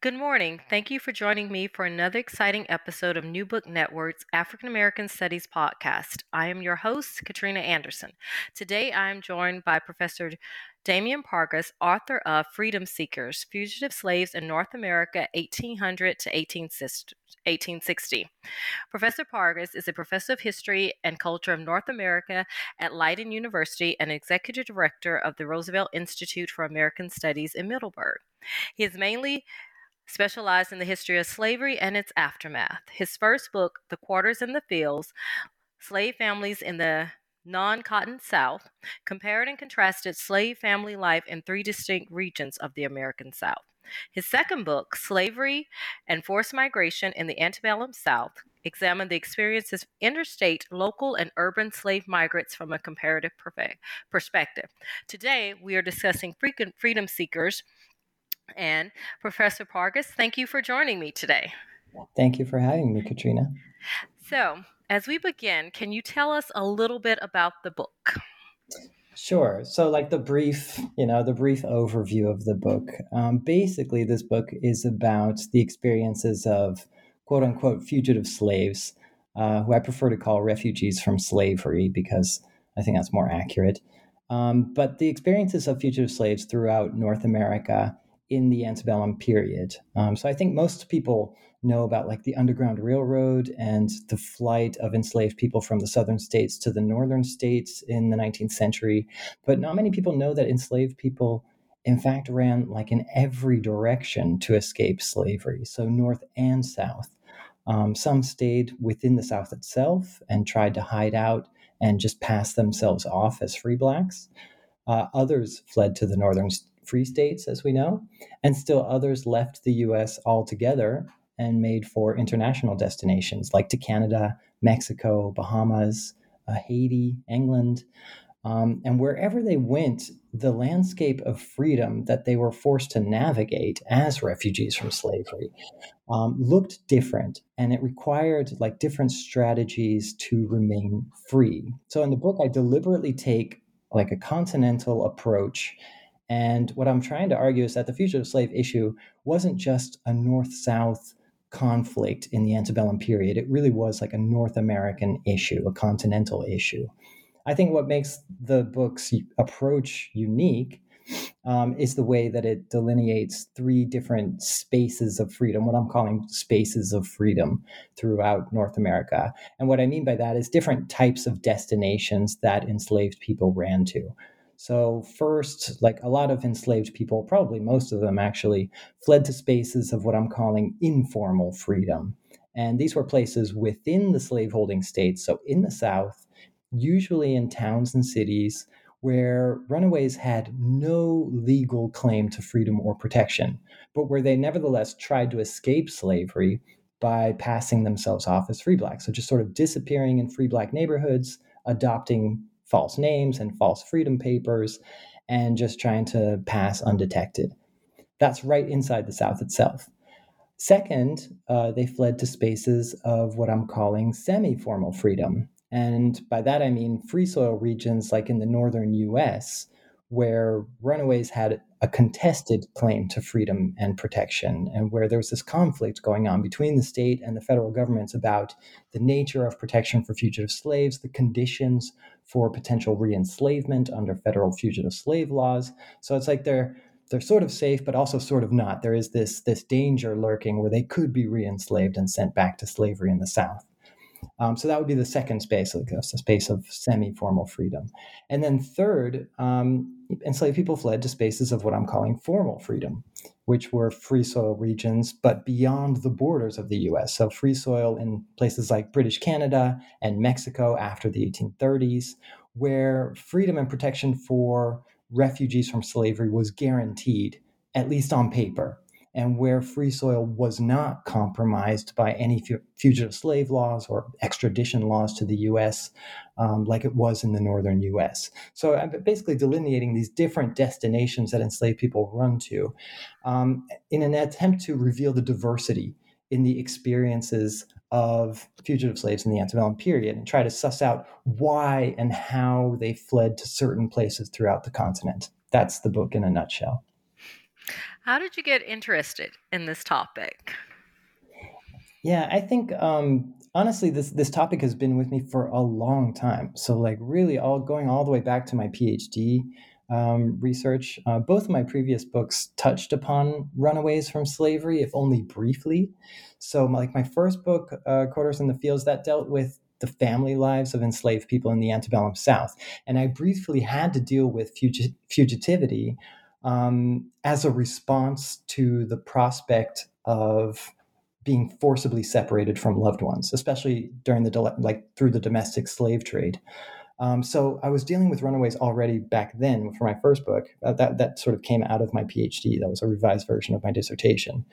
Good morning. Thank you for joining me for another exciting episode of New Book Network's African American Studies podcast. I am your host, Katrina Anderson. Today I am joined by Professor Damian Pargas, author of Freedom Seekers Fugitive Slaves in North America 1800 to 1860. Professor Pargas is a professor of history and culture of North America at Leiden University and executive director of the Roosevelt Institute for American Studies in Middelburg. He is mainly specialized in the history of slavery and its aftermath. His first book, The Quarters in the Fields Slave Families in the Non Cotton South, compared and contrasted slave family life in three distinct regions of the American South. His second book, Slavery and Forced Migration in the Antebellum South, examined the experiences of interstate, local, and urban slave migrants from a comparative perspective. Today, we are discussing freedom seekers and Professor Pargas, thank you for joining me today. Thank you for having me, Katrina. So, as we begin, can you tell us a little bit about the book? Sure. So, like the brief, you know, the brief overview of the book. Um, basically, this book is about the experiences of quote unquote fugitive slaves, uh, who I prefer to call refugees from slavery because I think that's more accurate. Um, but the experiences of fugitive slaves throughout North America in the antebellum period. Um, so I think most people know about like the Underground Railroad and the flight of enslaved people from the southern states to the northern states in the 19th century. But not many people know that enslaved people, in fact, ran like in every direction to escape slavery, so north and south. Um, some stayed within the South itself and tried to hide out and just pass themselves off as free blacks. Uh, others fled to the northern free states, as we know, and still others left the US altogether and made for international destinations like to Canada, Mexico, Bahamas, uh, Haiti, England. Um, and wherever they went, the landscape of freedom that they were forced to navigate as refugees from slavery um, looked different and it required like different strategies to remain free. So in the book, I deliberately take like a continental approach and what I'm trying to argue is that the fugitive slave issue wasn't just a North South conflict in the antebellum period. It really was like a North American issue, a continental issue. I think what makes the book's approach unique um, is the way that it delineates three different spaces of freedom, what I'm calling spaces of freedom throughout North America. And what I mean by that is different types of destinations that enslaved people ran to. So, first, like a lot of enslaved people, probably most of them actually, fled to spaces of what I'm calling informal freedom. And these were places within the slaveholding states, so in the South, usually in towns and cities where runaways had no legal claim to freedom or protection, but where they nevertheless tried to escape slavery by passing themselves off as free blacks. So, just sort of disappearing in free black neighborhoods, adopting false names and false freedom papers and just trying to pass undetected. That's right inside the South itself. Second, uh, they fled to spaces of what I'm calling semi formal freedom. And by that I mean free soil regions like in the northern US, where runaways had a contested claim to freedom and protection, and where there was this conflict going on between the state and the federal governments about the nature of protection for fugitive slaves, the conditions for potential re-enslavement under federal fugitive slave laws. So it's like they're they're sort of safe, but also sort of not. There is this this danger lurking where they could be re-enslaved and sent back to slavery in the South. Um, so that would be the second space, like a space of semi-formal freedom. And then third, um, enslaved people fled to spaces of what I'm calling formal freedom, which were free soil regions, but beyond the borders of the U.S. So free soil in places like British Canada and Mexico after the 1830s, where freedom and protection for refugees from slavery was guaranteed at least on paper and where free soil was not compromised by any fugitive slave laws or extradition laws to the US, um, like it was in the northern US. So I'm basically delineating these different destinations that enslaved people run to um, in an attempt to reveal the diversity in the experiences of fugitive slaves in the antebellum period and try to suss out why and how they fled to certain places throughout the continent. That's the book in a nutshell. How did you get interested in this topic? Yeah, I think um, honestly, this this topic has been with me for a long time. So, like, really, all going all the way back to my PhD um, research. Uh, both of my previous books touched upon runaways from slavery, if only briefly. So, like my first book, uh, Quarters in the Fields, that dealt with the family lives of enslaved people in the antebellum South, and I briefly had to deal with fugit- fugitivity um, as a response to the prospect of being forcibly separated from loved ones, especially during the like through the domestic slave trade. Um, so I was dealing with runaways already back then for my first book. Uh, that that sort of came out of my PhD. That was a revised version of my dissertation.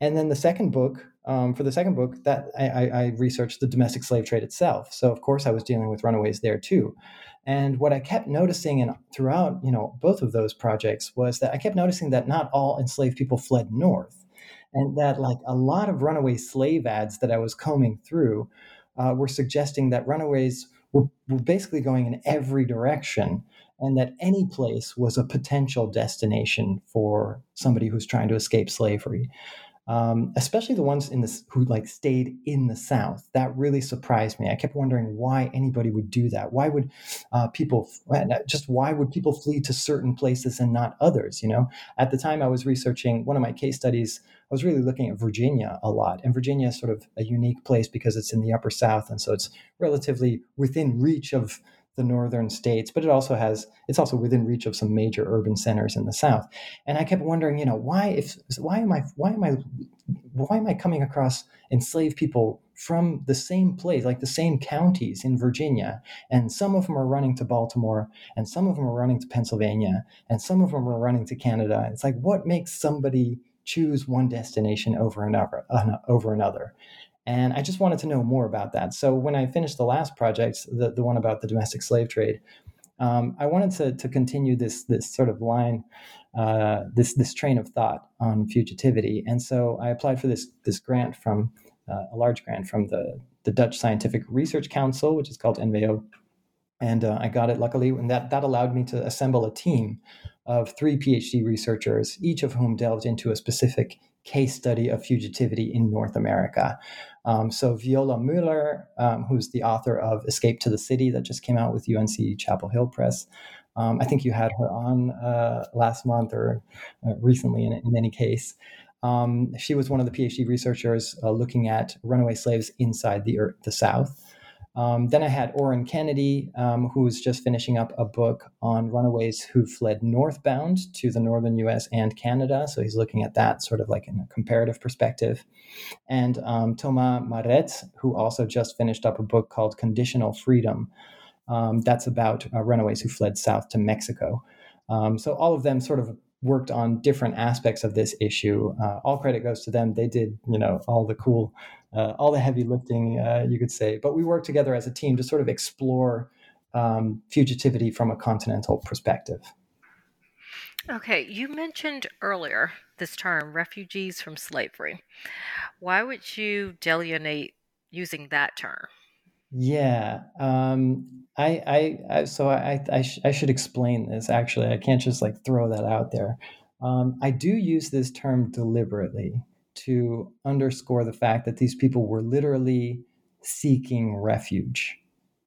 And then the second book, um, for the second book, that I, I, researched the domestic slave trade itself. So of course I was dealing with runaways there too. And what I kept noticing and throughout, you know, both of those projects was that I kept noticing that not all enslaved people fled north, and that like a lot of runaway slave ads that I was combing through uh, were suggesting that runaways were, were basically going in every direction, and that any place was a potential destination for somebody who's trying to escape slavery um, especially the ones in this who like stayed in the South. That really surprised me. I kept wondering why anybody would do that. Why would uh, people just why would people flee to certain places and not others? You know, at the time I was researching one of my case studies. I was really looking at Virginia a lot, and Virginia is sort of a unique place because it's in the Upper South, and so it's relatively within reach of the northern states, but it also has it's also within reach of some major urban centers in the south. And I kept wondering, you know, why if why am I why am I why am I coming across enslaved people from the same place, like the same counties in Virginia, and some of them are running to Baltimore, and some of them are running to Pennsylvania, and some of them are running to Canada. It's like what makes somebody choose one destination over another over another and I just wanted to know more about that. So when I finished the last project, the, the one about the domestic slave trade, um, I wanted to, to continue this this sort of line, uh, this this train of thought on fugitivity. And so I applied for this this grant from uh, a large grant from the the Dutch Scientific Research Council, which is called NWO, and uh, I got it luckily, and that that allowed me to assemble a team of three PhD researchers, each of whom delved into a specific case study of fugitivity in North America. Um, so Viola Müller, um, who's the author of Escape to the City that just came out with UNC Chapel Hill Press. Um, I think you had her on uh, last month or uh, recently in, in, any case. Um, she was one of the PhD researchers uh, looking at runaway slaves inside the, the South. Um, then I had Oren Kennedy, um, who's just finishing up a book on runaways who fled northbound to the northern US and Canada. So he's looking at that sort of like in a comparative perspective. And um, Thomas Mareite, who also just finished up a book called Conditional Freedom. Um, that's about uh, runaways who fled south to Mexico. Um, so all of them sort of worked on different aspects of this issue. Uh, all credit goes to them. They did, you know, all the cool uh, all the heavy lifting, uh, you could say. But we work together as a team to sort of explore um, fugitivity from a continental perspective. Okay, you mentioned earlier this term, refugees from slavery. Why would you delineate using that term? Yeah, um, I, I, I, so I, I, sh- I, should explain this. Actually, I can't just like throw that out there. Um, I do use this term deliberately to underscore the fact that these people were literally seeking refuge,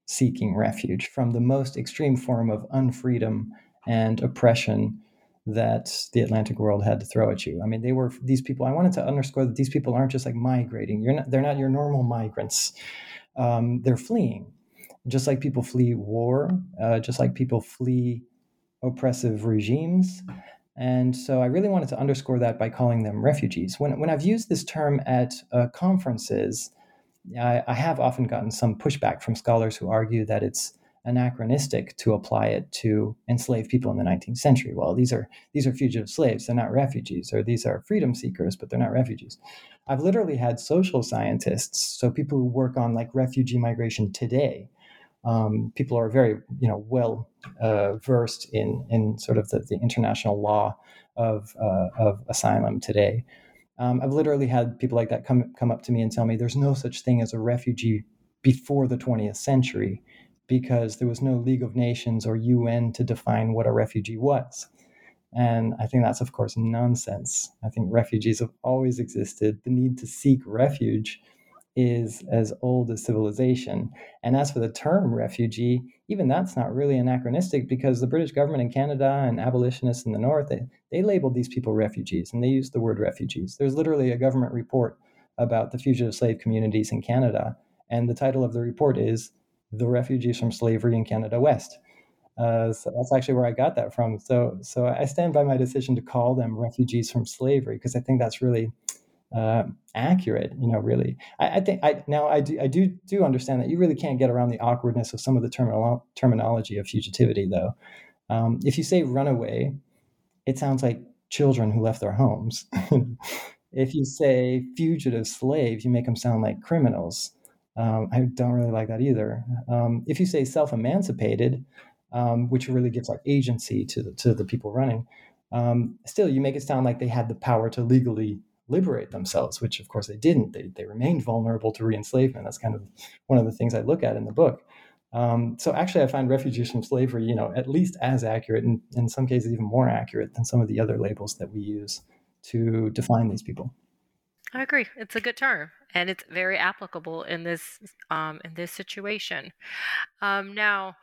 seeking refuge from the most extreme form of unfreedom and oppression that the Atlantic world had to throw at you. I mean, they were these people. I wanted to underscore that these people aren't just like migrating. You're not. They're not your normal migrants. Um, they're fleeing, just like people flee war, uh, just like people flee oppressive regimes. And so I really wanted to underscore that by calling them refugees. When, when I've used this term at uh, conferences, I, I, have often gotten some pushback from scholars who argue that it's anachronistic to apply it to enslaved people in the 19th century. Well, these are these are fugitive slaves; they're not refugees, or these are freedom seekers, but they're not refugees. I've literally had social scientists, so people who work on like refugee migration today. Um, people are very, you know, well uh, versed in in sort of the, the international law of uh, of asylum today. Um, I've literally had people like that come come up to me and tell me there's no such thing as a refugee before the 20th century because there was no League of Nations or UN to define what a refugee was. And I think that's, of course, nonsense. I think refugees have always existed. The need to seek refuge is as old as civilization. And as for the term refugee, even that's not really anachronistic because the British government in Canada and abolitionists in the North, they, they labeled these people refugees and they used the word refugees. There's literally a government report about the fugitive slave communities in Canada. And the title of the report is The Refugees from Slavery in Canada West. Uh, so that's actually where I got that from. So, so I stand by my decision to call them refugees from slavery because I think that's really uh, accurate. You know, really. I, I, think I now I do I do do understand that you really can't get around the awkwardness of some of the terminology of fugitivity, though. Um, if you say runaway, it sounds like children who left their homes. if you say fugitive slave, you make them sound like criminals. Um, I don't really like that either. Um, if you say self emancipated, um, which really gives like agency to the, to the people running. Um, still, you make it sound like they had the power to legally liberate themselves, which of course they didn't. They, they remained vulnerable to re-enslavement. That's kind of one of the things I look at in the book. Um, so actually, I find refugees from slavery, you know, at least as accurate, and in some cases even more accurate than some of the other labels that we use to define these people. I agree. It's a good term, and it's very applicable in this um, in this situation. Um, now,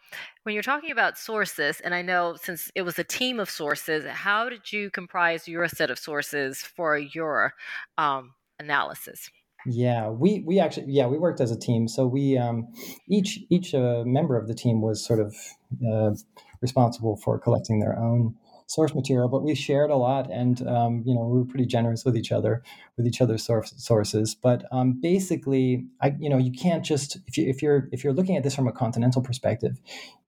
when you're talking about sources, and I know since it was a team of sources, how did you comprise your set of sources for your um, analysis? Yeah, we we actually yeah we worked as a team. So we um, each each uh, member of the team was sort of uh, responsible for collecting their own source material, but we shared a lot, and um, you know we were pretty generous with each other, with each other's source, sources. But um, basically, I you know you can't just if you if you're if you're looking at this from a continental perspective,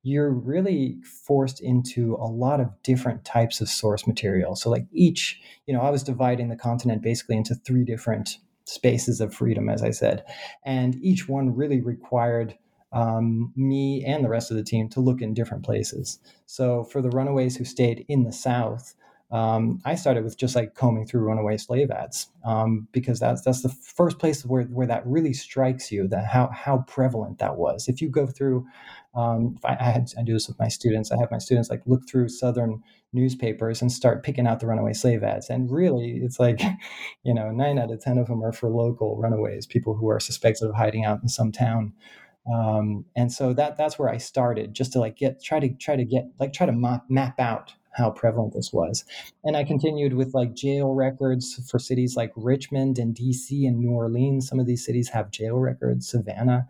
you're really forced into a lot of different types of source material. So like each, you know, I was dividing the continent basically into three different spaces of freedom, as I said, and each one really required um, me and the rest of the team to look in different places. So for the runaways who stayed in the South, um, I started with just like combing through runaway slave ads um, because that's that's the first place where, where that really strikes you that how how prevalent that was. If you go through, um, I, I, had, I do this with my students. I have my students like look through Southern newspapers and start picking out the runaway slave ads, and really it's like, you know, nine out of ten of them are for local runaways, people who are suspected of hiding out in some town um, and so that that's where I started, just to like get try to try to get like try to map, map out how prevalent this was. And I continued with like jail records for cities like Richmond and DC and New Orleans. Some of these cities have jail records. Savannah,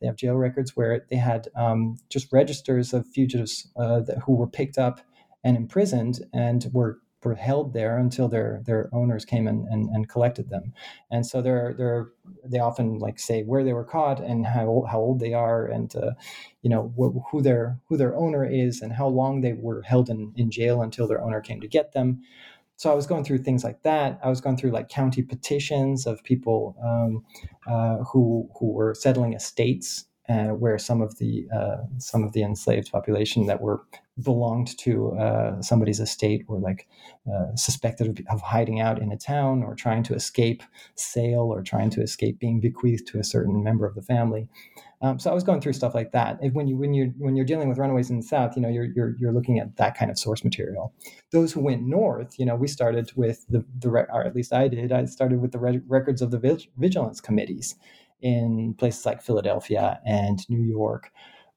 they have jail records where they had um, just registers of fugitives uh, that, who were picked up and imprisoned and were were held there until their their owners came and, and, and collected them. And so they're they're they often like say where they were caught and how how old they are and uh, you know wh- who their who their owner is and how long they were held in, in jail until their owner came to get them. So I was going through things like that. I was going through like county petitions of people um, uh, who who were settling estates uh, where some of the uh, some of the enslaved population that were belonged to uh, somebody's estate were like uh, suspected of, of, hiding out in a town or trying to escape sale or trying to escape being bequeathed to a certain member of the family. Um, so I was going through stuff like that. When you when you when you're dealing with runaways in the South, you know you're you're you're looking at that kind of source material. Those who went north, you know, we started with the the or at least I did. I started with the re- records of the vigilance committees in places like Philadelphia and New York.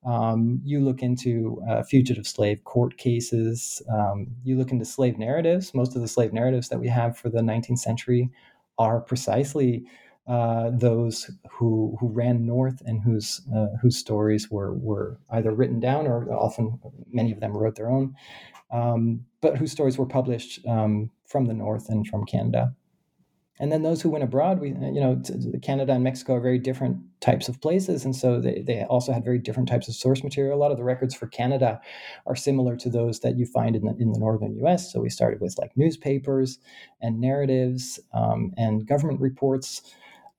Um, you look into uh, fugitive slave court cases. Um, you look into slave narratives. Most of the slave narratives that we have for the 19th century are precisely uh, those who who ran north and whose uh, whose stories were were either written down or often many of them wrote their own, um, but whose stories were published um, from the north and from Canada. And then those who went abroad, we, you know, Canada and Mexico are very different types of places, and so they, they also had very different types of source material. A lot of the records for Canada are similar to those that you find in the in the northern U.S. So we started with like newspapers and narratives um, and government reports,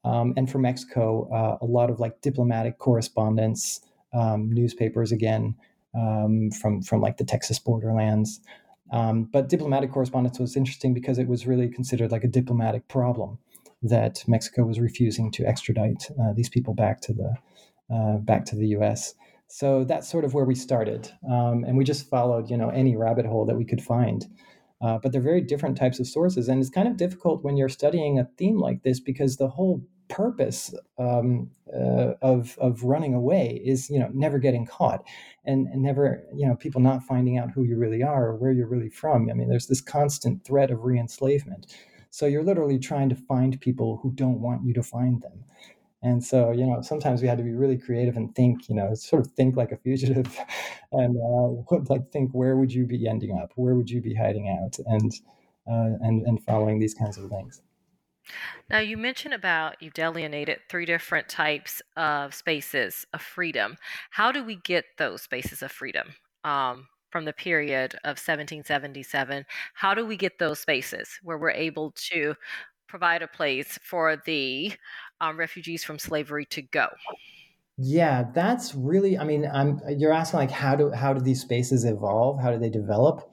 um, and for Mexico, uh, a lot of like diplomatic correspondence, um, newspapers again um, from from like the Texas borderlands. Um, but diplomatic correspondence was interesting because it was really considered like a diplomatic problem that Mexico was refusing to extradite uh, these people back to the uh, back to the U.S. So that's sort of where we started, um, and we just followed you know any rabbit hole that we could find. Uh, but they're very different types of sources, and it's kind of difficult when you're studying a theme like this because the whole purpose um, uh, of of running away is you know never getting caught and, and never you know people not finding out who you really are or where you're really from. I mean there's this constant threat of re-enslavement. So you're literally trying to find people who don't want you to find them. And so you know sometimes we had to be really creative and think you know sort of think like a fugitive and uh, like think where would you be ending up? Where would you be hiding out? And uh, and and following these kinds of things now, you mentioned about you delineated three different types of spaces of freedom. How do we get those spaces of freedom um, from the period of 1777? How do we get those spaces where we're able to provide a place for the um, refugees from slavery to go? Yeah, that's really. I mean, I'm. You're asking like how do how do these spaces evolve? How do they develop?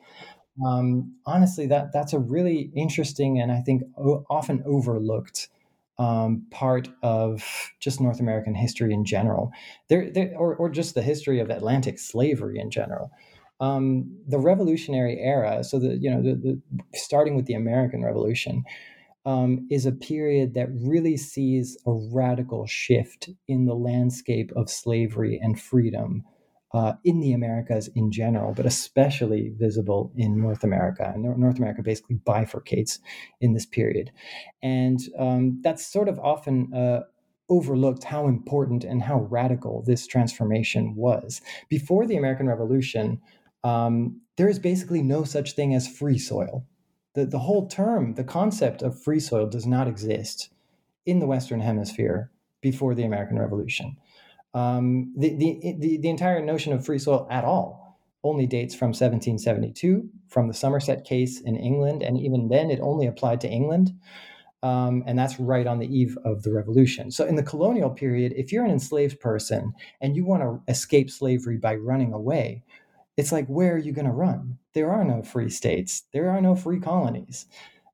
Um, honestly, that that's a really interesting and I think o- often overlooked um, part of just North American history in general, there, there or, or just the history of Atlantic slavery in general. Um, the Revolutionary era, so the you know the, the starting with the American Revolution, um, is a period that really sees a radical shift in the landscape of slavery and freedom uh, in the Americas in general, but especially visible in North America. And North America basically bifurcates in this period. And um, that's sort of often uh, overlooked how important and how radical this transformation was. Before the American Revolution, um, there is basically no such thing as free soil. The, the whole term, the concept of free soil, does not exist in the Western Hemisphere before the American Revolution. Um, the, the, the, the entire notion of free soil at all only dates from 1772, from the Somerset case in England, and even then it only applied to England. Um, and that's right on the eve of the revolution. So, in the colonial period, if you're an enslaved person and you want to escape slavery by running away, it's like, where are you going to run? There are no free states, there are no free colonies.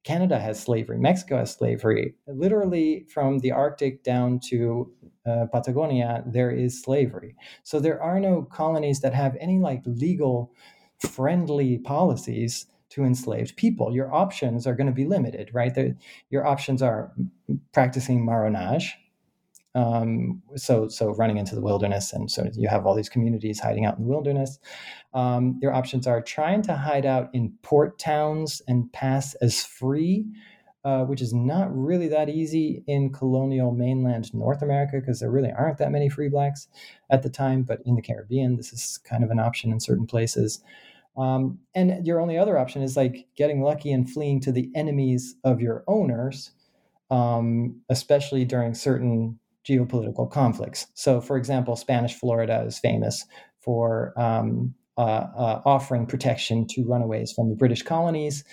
Canada has slavery, Mexico has slavery. Literally, from the Arctic down to uh, Patagonia, there is slavery. So there are no colonies that have any like legal friendly policies to enslaved people. Your options are going to be limited, right? Your options are practicing marronage, um, so so running into the wilderness, and so you have all these communities hiding out in the wilderness. Um, your options are trying to hide out in port towns and pass as free, uh, which is not really that easy in colonial mainland North America because there really aren't that many free blacks at the time. But in the Caribbean, this is kind of an option in certain places. Um, and your only other option is like getting lucky and fleeing to the enemies of your owners, um, especially during certain geopolitical conflicts. So, for example, Spanish Florida is famous for um, offering protection to runaways from the British colonies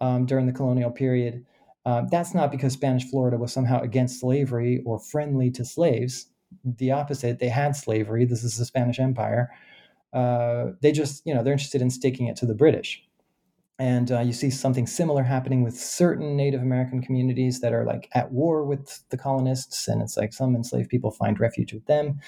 um, during the colonial period. Uh, that's not because Spanish Florida was somehow against slavery or friendly to slaves. The opposite, they had slavery. This is the Spanish Empire. Uh, they just, you know, they're interested in sticking it to the British. And uh, you see something similar happening with certain Native American communities that are like at war with the colonists. And it's like some enslaved people find refuge with them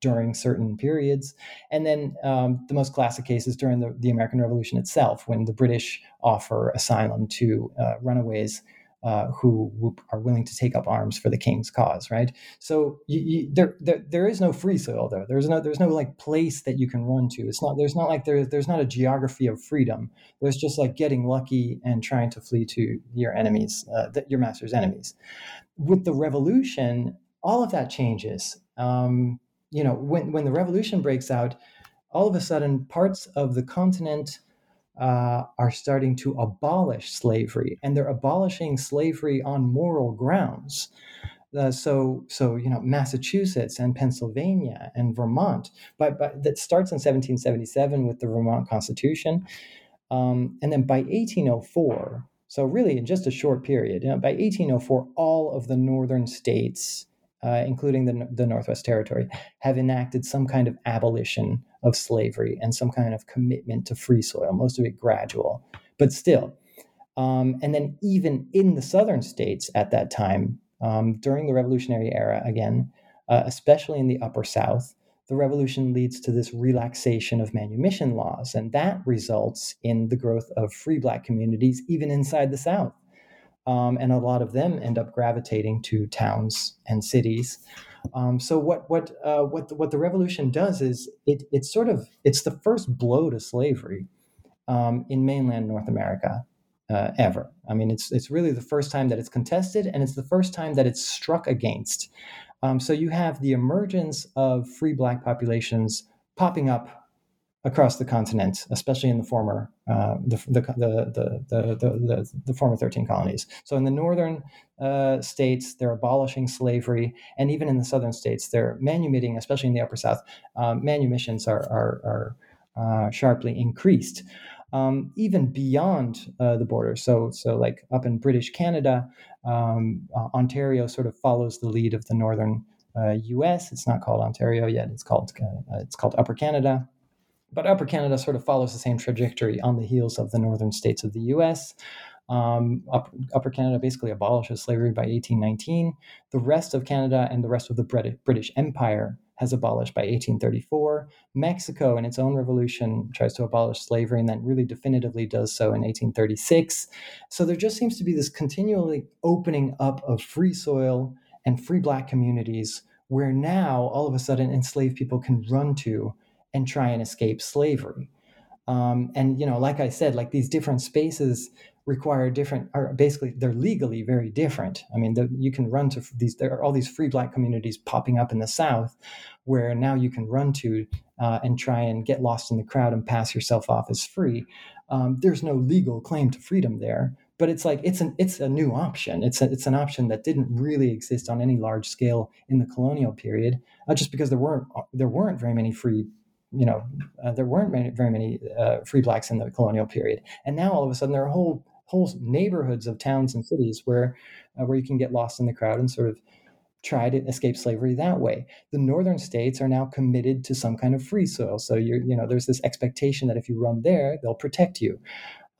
during certain periods. And then um, the most classic case is during the, the, American Revolution itself, when the British offer asylum to uh, runaways uh, who, who, are willing to take up arms for the king's cause, right? So you, you, there, there, there is no free soil there. There's no, there's no like place that you can run to. It's not, there's not like there's, there's not a geography of freedom. There's just like getting lucky and trying to flee to your enemies, uh, your master's enemies. With the revolution, all of that changes. Um, you know, when when the revolution breaks out, all of a sudden parts of the continent uh, are starting to abolish slavery, and they're abolishing slavery on moral grounds. Uh, so, so you know, Massachusetts and Pennsylvania and Vermont, but, but that starts in 1777 with the Vermont Constitution, um, and then by 1804, so really in just a short period, you know, by 1804, all of the northern states, uh, including the the Northwest Territory, have enacted some kind of abolition of slavery and some kind of commitment to free soil. Most of it gradual, but still. Um, and then even in the southern states at that time, um, during the Revolutionary era, again, uh, especially in the Upper South, the revolution leads to this relaxation of manumission laws, and that results in the growth of free black communities even inside the South. Um, and a lot of them end up gravitating to towns and cities. Um, so what what uh, what the, what the revolution does is it it's sort of it's the first blow to slavery um, in mainland North America uh, ever. I mean, it's it's really the first time that it's contested, and it's the first time that it's struck against. Um, so you have the emergence of free black populations popping up across the continent, especially in the former uh, the, the, the, the, the, the, former 13 colonies. So in the northern uh, states, they're abolishing slavery, and even in the southern states, they're manumitting, especially in the upper south, um, manumissions are, are, are uh, sharply increased um, even beyond uh, the border. So, so like up in British Canada, um, uh, Ontario sort of follows the lead of the northern uh, U.S. It's not called Ontario yet; it's called uh, it's called Upper Canada. But Upper Canada sort of follows the same trajectory on the heels of the northern states of the U.S. Um, Upper, Upper, Canada basically abolishes slavery by 1819. The rest of Canada and the rest of the British Empire has abolished by 1834. Mexico, in its own revolution, tries to abolish slavery and then really definitively does so in 1836. So there just seems to be this continually opening up of free soil and free black communities where now all of a sudden enslaved people can run to and try and escape slavery. Um, and you know, like I said, like these different spaces require different are basically they're legally very different. I mean the, you can run to these there are all these free black communities popping up in the south where now you can run to uh, and try and get lost in the crowd and pass yourself off as free. Um, there's no legal claim to freedom there but it's like it's an it's a new option. It's a, it's an option that didn't really exist on any large scale in the colonial period uh, just because there weren't there weren't very many free you know, uh, there weren't many, very many uh, free blacks in the colonial period, and now all of a sudden there are whole whole neighborhoods of towns and cities where uh, where you can get lost in the crowd and sort of try to escape slavery that way. The northern states are now committed to some kind of free soil, so you're you know there's this expectation that if you run there, they'll protect you.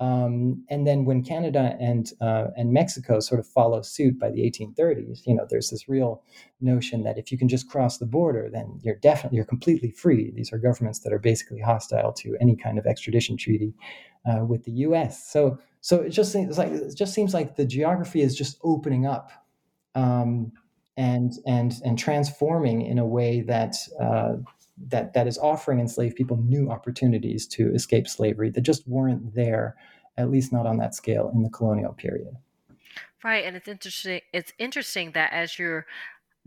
Um, and then when Canada and uh, and Mexico sort of follow suit by the 1830s, you know, there's this real notion that if you can just cross the border, then you're definitely you're completely free. These are governments that are basically hostile to any kind of extradition treaty uh, with the U.S. So so it just seems like it just seems like the geography is just opening up um, and and and transforming in a way that uh, that that is offering enslaved people new opportunities to escape slavery that just weren't there, at least not on that scale in the colonial period. Right, and it's interesting. It's interesting that as you're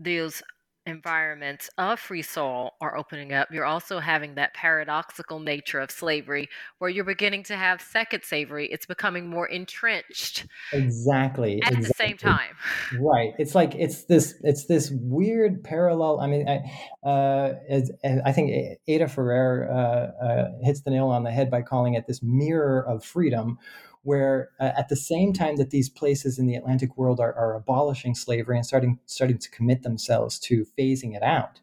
those environments of free soil are opening up, you're also having that paradoxical nature of slavery where you're beginning to have second slavery. It's becoming more entrenched. Exactly. At exactly. the same time. Right. It's like it's this it's this weird parallel. I mean, I, uh, I think Ada Ferrer uh, uh, hits the nail on the head by calling it this mirror of freedom where uh, at the same time that these places in the Atlantic world are, are, abolishing slavery and starting starting to commit themselves to phasing it out,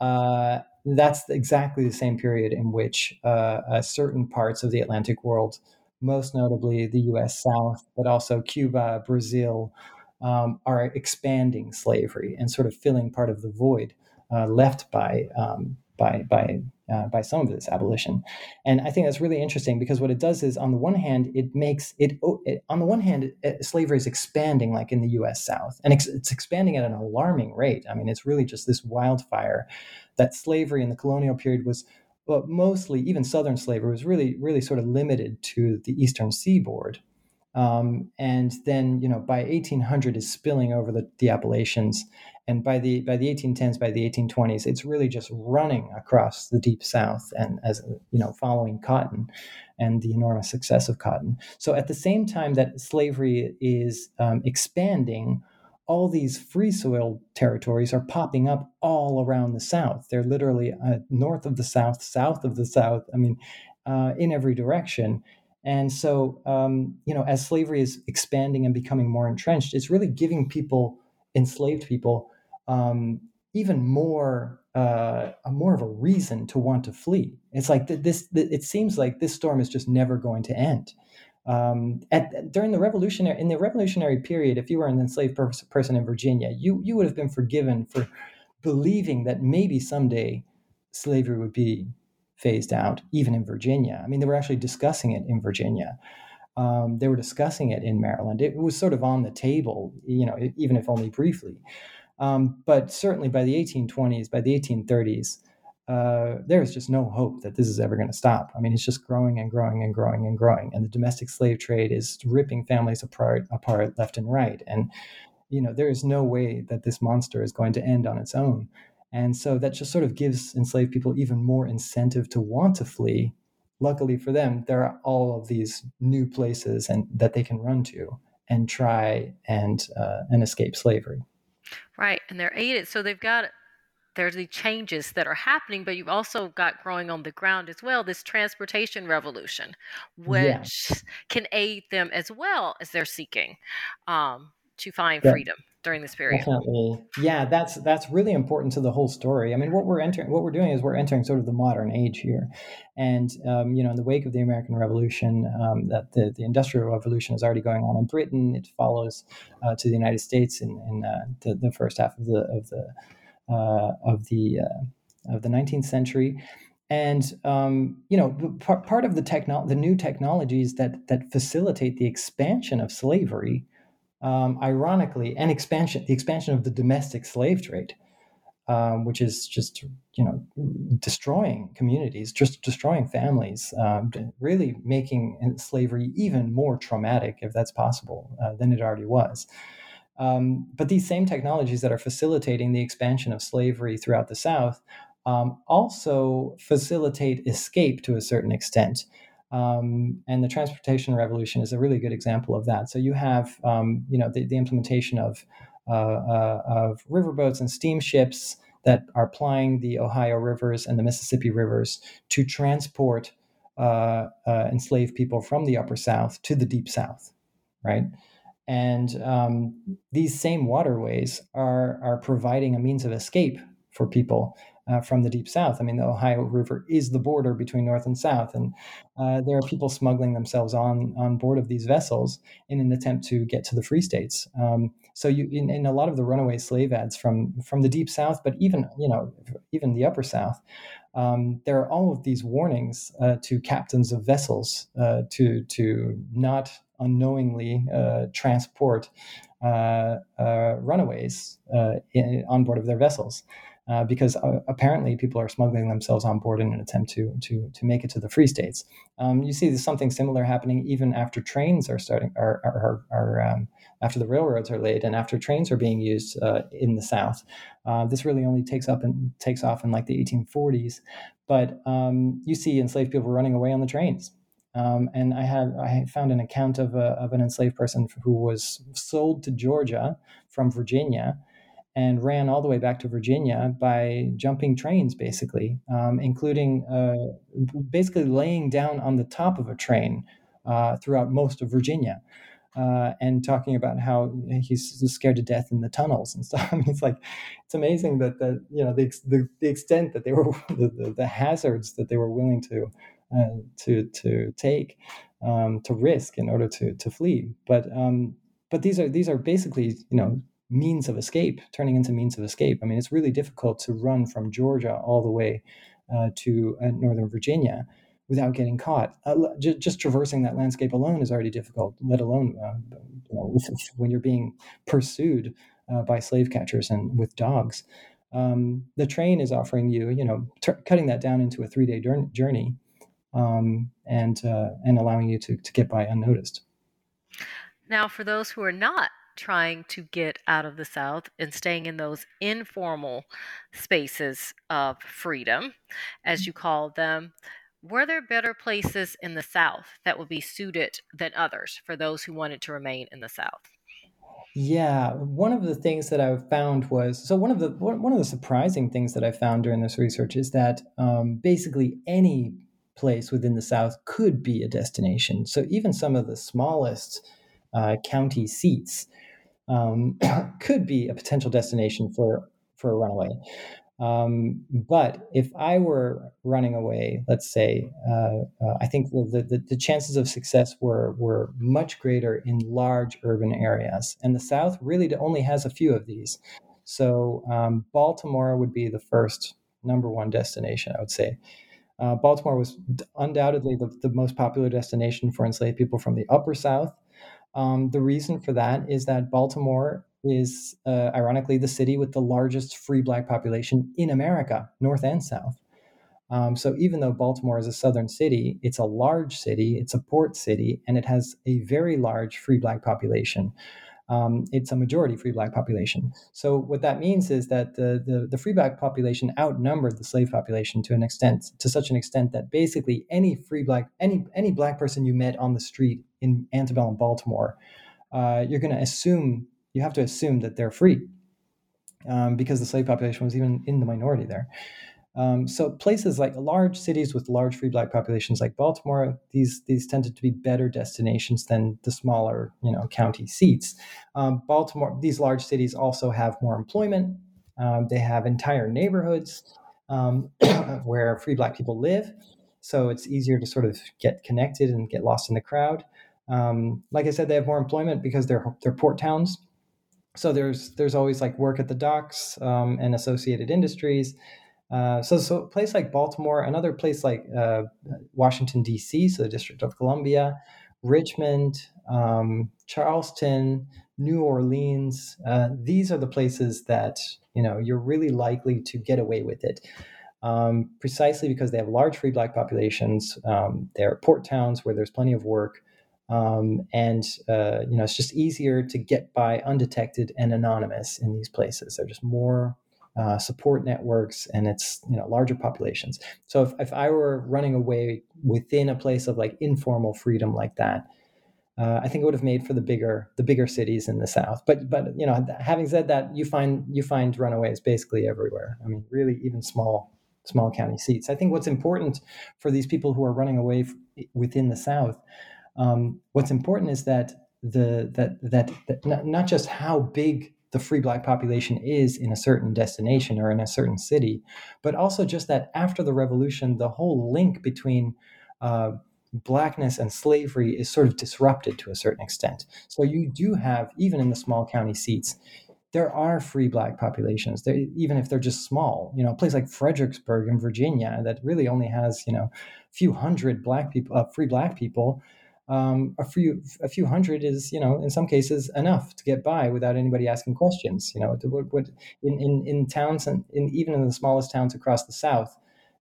uh, that's exactly the same period in which uh, uh certain parts of the Atlantic world, most notably the U.S. South, but also Cuba, Brazil, um, are expanding slavery and sort of filling part of the void uh, left by um, by by uh, by some of this abolition. And I think that's really interesting because what it does is, on the one hand, it makes it, it on the one hand, it, slavery is expanding like in the U.S. South, and it's, it's expanding at an alarming rate. I mean, it's really just this wildfire that slavery in the colonial period was. But mostly, even Southern slavery was really, really sort of limited to the Eastern Seaboard, Um, and then, you know, by 1800 is spilling over the, the Appalachians. And by the by the 1810s, by the 1820s, it's really just running across the deep South and as you know, following cotton and the enormous success of cotton. So at the same time that slavery is um, expanding, all these free soil territories are popping up all around the South. They're literally uh, north of the South, south of the South. I mean, uh, in every direction. And so, um, you know, as slavery is expanding and becoming more entrenched, it's really giving people, enslaved people, um, even more, uh, more of a reason to want to flee. It's like this. It seems like this storm is just never going to end. Um, at, during the revolutionary in the revolutionary period, if you were an enslaved per- person in Virginia, you you would have been forgiven for believing that maybe someday slavery would be phased out, even in Virginia. I mean, they were actually discussing it in Virginia. Um, they were discussing it in Maryland. It was sort of on the table, you know, even if only briefly. Um, but certainly by the 1820s, by the 1830s, uh, there is just no hope that this is ever going to stop. I mean, it's just growing and growing and growing and growing, and the domestic slave trade is ripping families apart, apart left and right. And you know, there is no way that this monster is going to end on its own. And so that just sort of gives enslaved people even more incentive to want to flee. Luckily for them, there are all of these new places and that they can run to and try and uh, and escape slavery. Right, and they're aided, so they've got there's the changes that are happening, but you've also got growing on the ground as well this transportation revolution, which yeah. can aid them as well as they're seeking um, to find yeah. freedom during this period. Definitely. Yeah, that's that's really important to the whole story. I mean, what we're entering, what we're doing is we're entering sort of the modern age here, and um, you know, in the wake of the American Revolution, um, that the, the Industrial Revolution is already going on in Britain. It follows uh, to the United States in, in uh, the, the first half of the of the uh, of the uh, of the 19th century. And um, you know, part, part of the techno- the new technologies that that facilitate the expansion of slavery um, ironically, and expansion, the expansion of the domestic slave trade, um, which is just you know destroying communities, just destroying families, um, really making slavery even more traumatic, if that's possible, uh, than it already was. Um, but these same technologies that are facilitating the expansion of slavery throughout the South um, also facilitate escape to a certain extent. Um, and the transportation revolution is a really good example of that. So you have, um, you know, the, the implementation of uh, uh, of riverboats and steamships that are plying the Ohio rivers and the Mississippi rivers to transport uh, uh enslaved people from the Upper South to the Deep South, right? And um, these same waterways are are providing a means of escape for people uh, from the deep south. I mean, the Ohio River is the border between north and south, and uh, there are people smuggling themselves on on board of these vessels in an attempt to get to the free states. Um, so, you in, in, a lot of the runaway slave ads from from the deep south, but even you know even the upper south, um, there are all of these warnings uh, to captains of vessels uh, to to not unknowingly uh, transport uh, runaways in, on board of their vessels uh, because uh, apparently people are smuggling themselves on board in an attempt to to to make it to the free states. Um, you see something similar happening even after trains are starting, are, are, are um, after the railroads are laid, and after trains are being used uh, in the South. Uh, this really only takes up and takes off in like the 1840s, but um, you see enslaved people running away on the trains. Um, and I had I found an account of a, of an enslaved person who was sold to Georgia from Virginia and ran all the way back to Virginia by jumping trains, basically, um, including uh, basically laying down on the top of a train uh, throughout most of Virginia. Uh, and talking about how he's scared to death in the tunnels and stuff. I mean, it's like it's amazing that that you know the the, the extent that they were the, the, the, hazards that they were willing to uh, to to take um, to risk in order to to flee. But um, but these are these are basically you know means of escape, turning into means of escape. I mean, it's really difficult to run from Georgia all the way uh, to uh, Northern Virginia without getting caught. Uh, j- just traversing that landscape alone is already difficult, let alone uh, when you're being pursued uh, by slave catchers and with dogs. Um, the train is offering you, you know, t- cutting that down into a three day journey um, and uh, and allowing you to, to get by unnoticed. Now, for those who are not trying to get out of the South and staying in those informal spaces of freedom, as you call them, were there better places in the South that would be suited than others for those who wanted to remain in the South? Yeah, one of the things that I found was so one of the one of the surprising things that I found during this research is that um, basically any place within the South could be a destination. So even some of the smallest uh, county seats um, could be a potential destination for for a runaway. Um, but if I were running away, let's say, uh, uh, I think the, the, the, chances of success were, were much greater in large urban areas. And the South really only has a few of these. So um, Baltimore would be the first number one destination, I would say. Uh, Baltimore was undoubtedly the, the most popular destination for enslaved people from the Upper South. Um, the reason for that is that Baltimore is uh, ironically the city with the largest free black population in America, North and South. Um, so even though Baltimore is a southern city, it's a large city, it's a port city, and it has a very large free black population. Um, it's a majority free black population. So what that means is that the, the, the free black population outnumbered the slave population to an extent, to such an extent that basically any free black any any black person you met on the street in antebellum Baltimore, uh, you're going to assume you have to assume that they're free um, because the slave population was even in the minority there. Um, so places like large cities with large free black populations like Baltimore, these these tended to be better destinations than the smaller you know county seats. Um, Baltimore, these large cities also have more employment. Um, they have entire neighborhoods um, where free black people live, so it's easier to sort of get connected and get lost in the crowd. Um, like I said, they have more employment because they're they're port towns so there's there's always like work at the docks um, and associated industries. Uh, so so a place like Baltimore, another place like uh, Washington D.C., so the District of Columbia, Richmond, um, Charleston, New Orleans. Uh, these are the places that you know you're really likely to get away with it. Um, precisely because they have large free black populations. Um, they're port towns where there's plenty of work. Um, and uh, you know it's just easier to get by undetected and anonymous in these places. They're just more uh, support networks, and it's you know larger populations. So if, if I were running away within a place of like informal freedom like that, uh, I think it would have made for the bigger the bigger cities in the South. But but you know having said that, you find you find runaways basically everywhere. I mean, really even small small county seats. I think what's important for these people who are running away f- within the South um, what's important is that the that that, that not just how big the free black population is in a certain destination or in a certain city, but also just that after the revolution, the whole link between uh, blackness and slavery is sort of disrupted to a certain extent. So you do have, even in the small county seats, there are free black populations, there, even if they're just small. You know, a place like Fredericksburg in Virginia that really only has, you know, a few hundred black people, uh, free black people, um, a few a few hundred is you know in some cases enough to get by without anybody asking questions you know what, what in, in in towns and in even in the smallest towns across the south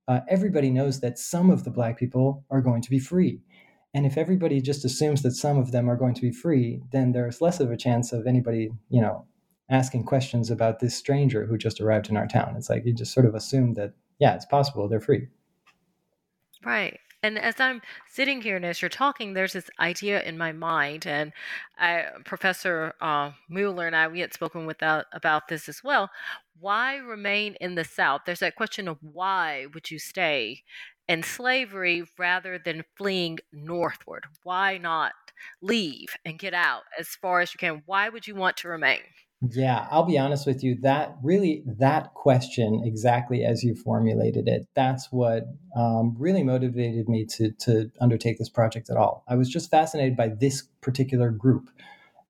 uh, everybody knows that some of the black people are going to be free. And if everybody just assumes that some of them are going to be free then there's less of a chance of anybody you know asking questions about this stranger who just arrived in our town. It's like you just sort of assume that yeah it's possible they're free. Right and as I'm sitting here and as you're talking, there's this idea in my mind, and I, Professor uh, Mueller and I, we had spoken without, about this as well. Why remain in the South? There's that question of why would you stay in slavery rather than fleeing northward? Why not leave and get out as far as you can? Why would you want to remain? Yeah, I'll be honest with you. That really, that question, exactly as you formulated it, that's what um, really motivated me to to undertake this project at all. I was just fascinated by this particular group,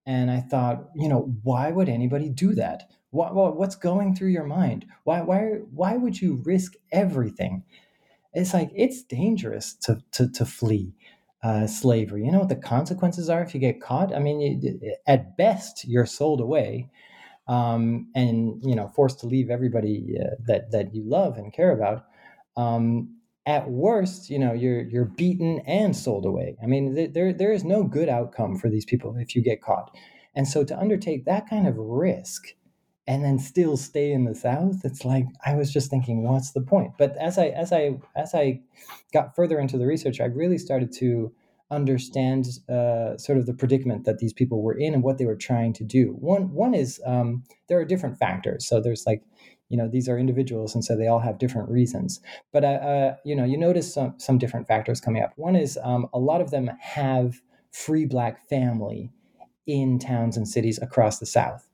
and I thought, you know, why would anybody do that? What, what's going through your mind? Why why why would you risk everything? It's like it's dangerous to to to flee uh, slavery. You know what the consequences are if you get caught? I mean, you, at best, you're sold away um, and you know forced to leave everybody uh, that that you love and care about. Um, at worst, you know, you're you're beaten and sold away. I mean, there there is no good outcome for these people if you get caught. And so to undertake that kind of risk and then still stay in the South, it's like I was just thinking, what's the point? But as I as I as I got further into the research, I really started to understand uh, sort of the predicament that these people were in and what they were trying to do. One one is um, there are different factors. So there's like you know these are individuals and so they all have different reasons but uh, uh, you know you notice some some different factors coming up one is um, a lot of them have free black family in towns and cities across the south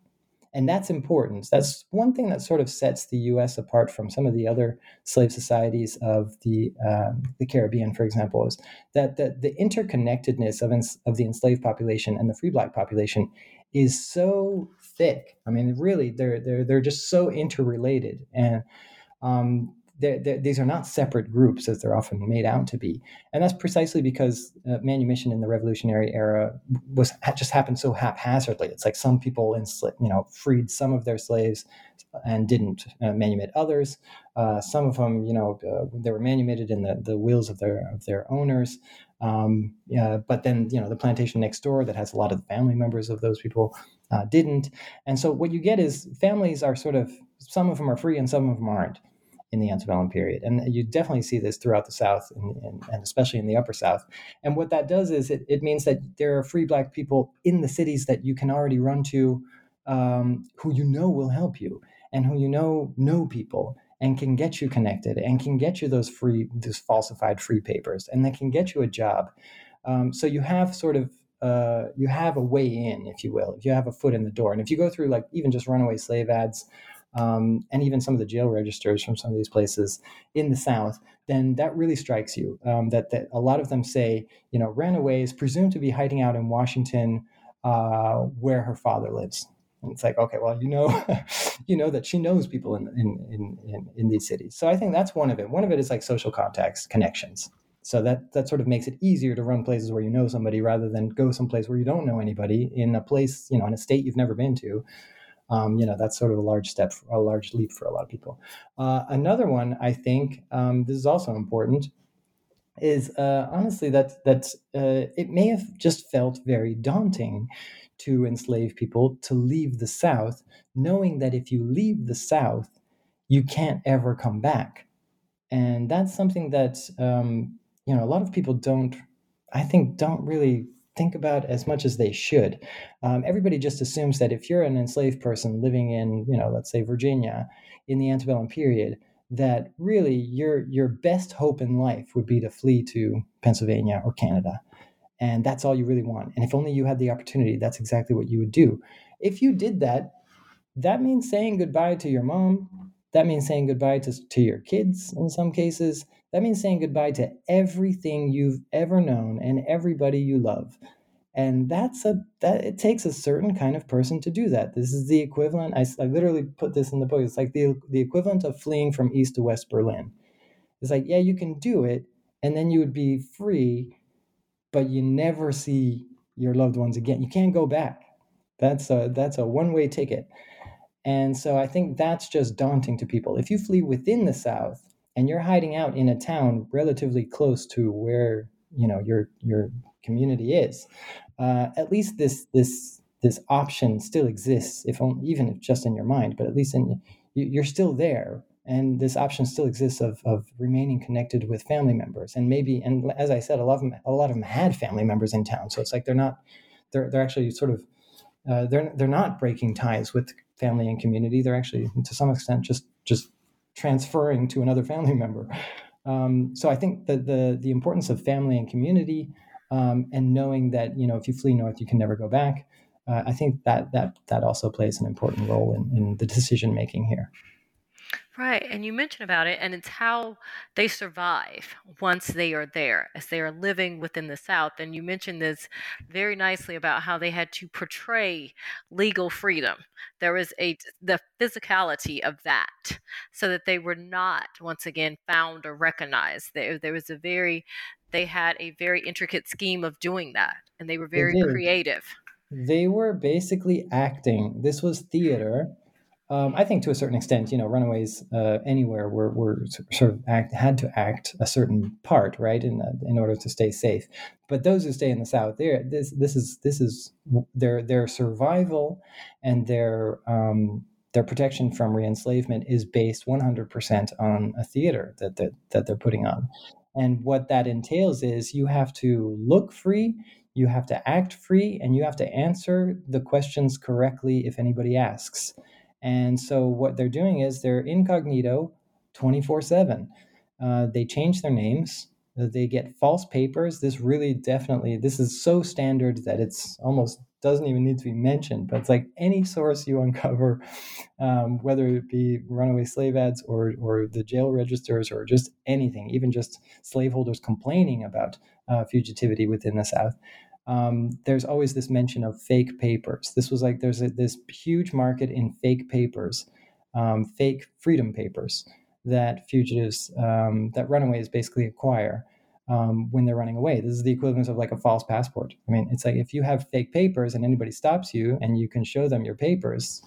and that's important that's one thing that sort of sets the us apart from some of the other slave societies of the um, the caribbean for example is that the, the interconnectedness of, of the enslaved population and the free black population is so thick. I mean, really, they're they're they're just so interrelated, and um, they're, they're, these are not separate groups as they're often made out to be. And that's precisely because uh, manumission in the Revolutionary era was just happened so haphazardly. It's like some people, you know, freed some of their slaves and didn't uh, manumit others. Uh, some of them, you know, uh, they were manumitted in the, the wills of their of their owners. Um, yeah, but then, you know, the plantation next door that has a lot of family members of those people uh, didn't. And so what you get is families are sort of, some of them are free and some of them aren't in the antebellum period. And you definitely see this throughout the South and, and, and, especially in the Upper South. And what that does is it, it means that there are free Black people in the cities that you can already run to um, who you know will help you and who you know know people and can get you connected and can get you those free, those falsified free papers and they can get you a job. Um, so you have sort of uh, you have a way in, if you will, if you have a foot in the door. And if you go through like even just runaway slave ads, um, and even some of the jail registers from some of these places in the South, then that really strikes you. Um, that that a lot of them say, you know, runaways presumed to be hiding out in Washington, uh, where her father lives. And it's like, okay, well, you know, you know that she knows people in, in in in these cities. So I think that's one of it. One of it is like social contacts, connections. So that that sort of makes it easier to run places where you know somebody rather than go someplace where you don't know anybody in a place, you know, in a state you've never been to. Um, you know, that's sort of a large step, a large leap for a lot of people. Uh, another one, I think, um, this is also important, is uh, honestly that that uh, it may have just felt very daunting to enslaved people to leave the South, knowing that if you leave the South, you can't ever come back, and that's something that um, you know a lot of people don't i think don't really think about as much as they should. Um, everybody just assumes that if you're an enslaved person living in you know let's say virginia in the antebellum period that really your your best hope in life would be to flee to pennsylvania or canada. And that's all you really want. And if only you had the opportunity that's exactly what you would do. If you did that that means saying goodbye to your mom. That means saying goodbye to, to your kids in some cases that means saying goodbye to everything you've ever known and everybody you love. And that's a that it takes a certain kind of person to do that. This is the equivalent. I, I literally put this in the book. It's like the the equivalent of fleeing from East to West Berlin. It's like yeah, you can do it, and then you would be free, but you never see your loved ones again. You can't go back. That's a that's a one way ticket. And so I think that's just daunting to people. If you flee within the South, and you're hiding out in a town relatively close to where you know your your community is, uh, at least this this this option still exists, if only, even if just in your mind, but at least in you're still there, and this option still exists of of remaining connected with family members, and maybe and as I said, a lot of them a lot of them had family members in town, so it's like they're not they're they're actually sort of uh, they're they're not breaking ties with family and community. They're actually to some extent just just transferring to another family member. Um, so I think that the the importance of family and community, um, and knowing that you know if you flee north, you can never go back. Uh, I think that that that also plays an important role in, in the decision making here. Right. And you mentioned about it, and it's how they survive once they are there, as they are living within the South. And you mentioned this very nicely about how they had to portray legal freedom. There was a the physicality of that, so that they were not once again found or recognized. There, there was a very they had a very intricate scheme of doing that, and they were very they creative. They were basically acting. This was theater Um, I think to a certain extent, you know, runaways uh, anywhere were, were sort of act, had to act a certain part, right, in uh, in order to stay safe. But those who stay in the South, there, this this is this is their their survival and their um, their protection from re-enslavement is based 100% on a theater that, that that they're putting on. And what that entails is you have to look free, you have to act free, and you have to answer the questions correctly if anybody asks. And so what they're doing is they're incognito 24 7. Uh, they change their names. Uh, they get false papers. This really definitely, this is so standard that it's almost doesn't even need to be mentioned. But it's like any source you uncover, um, whether it be runaway slave ads or, or the jail registers or just anything, even just slaveholders complaining about uh, fugitivity within the South, um, there's always this mention of fake papers. This was like there's a, this huge market in fake papers, um, fake freedom papers that fugitives, um, that runaways basically acquire um, when they're running away. This is the equivalent of like a false passport. I mean, it's like if you have fake papers and anybody stops you and you can show them your papers,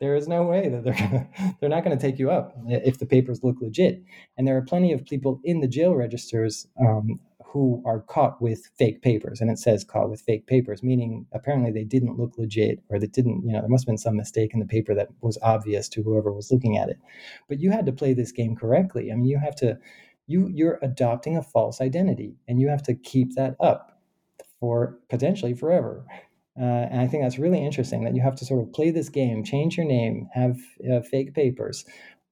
there is no way that they're gonna, they're not going to take you up if the papers look legit. And there are plenty of people in the jail registers um, who are caught with fake papers and it says caught with fake papers meaning apparently they didn't look legit or they didn't you know there must have been some mistake in the paper that was obvious to whoever was looking at it. But you had to play this game correctly. I mean you have to you you're adopting a false identity and you have to keep that up for potentially forever. Uh, and i think that's really interesting that you have to sort of play this game change your name have uh, fake papers.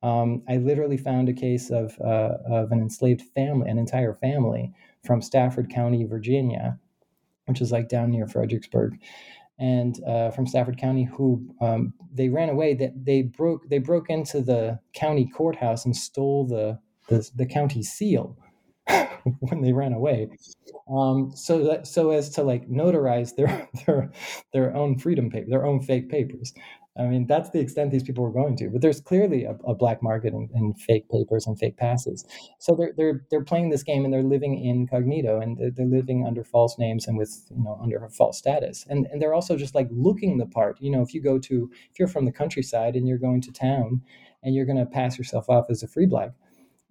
Um, I literally found a case of, uh, of an enslaved family, an entire family, from Stafford County, Virginia, which is like down near Fredericksburg, and uh, from Stafford County, who um, they ran away. That they broke they broke into the county courthouse and stole the the, the county seal when they ran away. Um, so that so as to like notarize their their their own freedom paper, their own fake papers. I mean, that's the extent these people were going to. But there's clearly a, a black market in, in, fake papers and fake passes. So they're they're they're playing this game and they're living incognito and they're, they're living under false names and with you know under a false status. And and they're also just like looking the part. You know, if you go to if you're from the countryside and you're going to town and you're going to pass yourself off as a free black,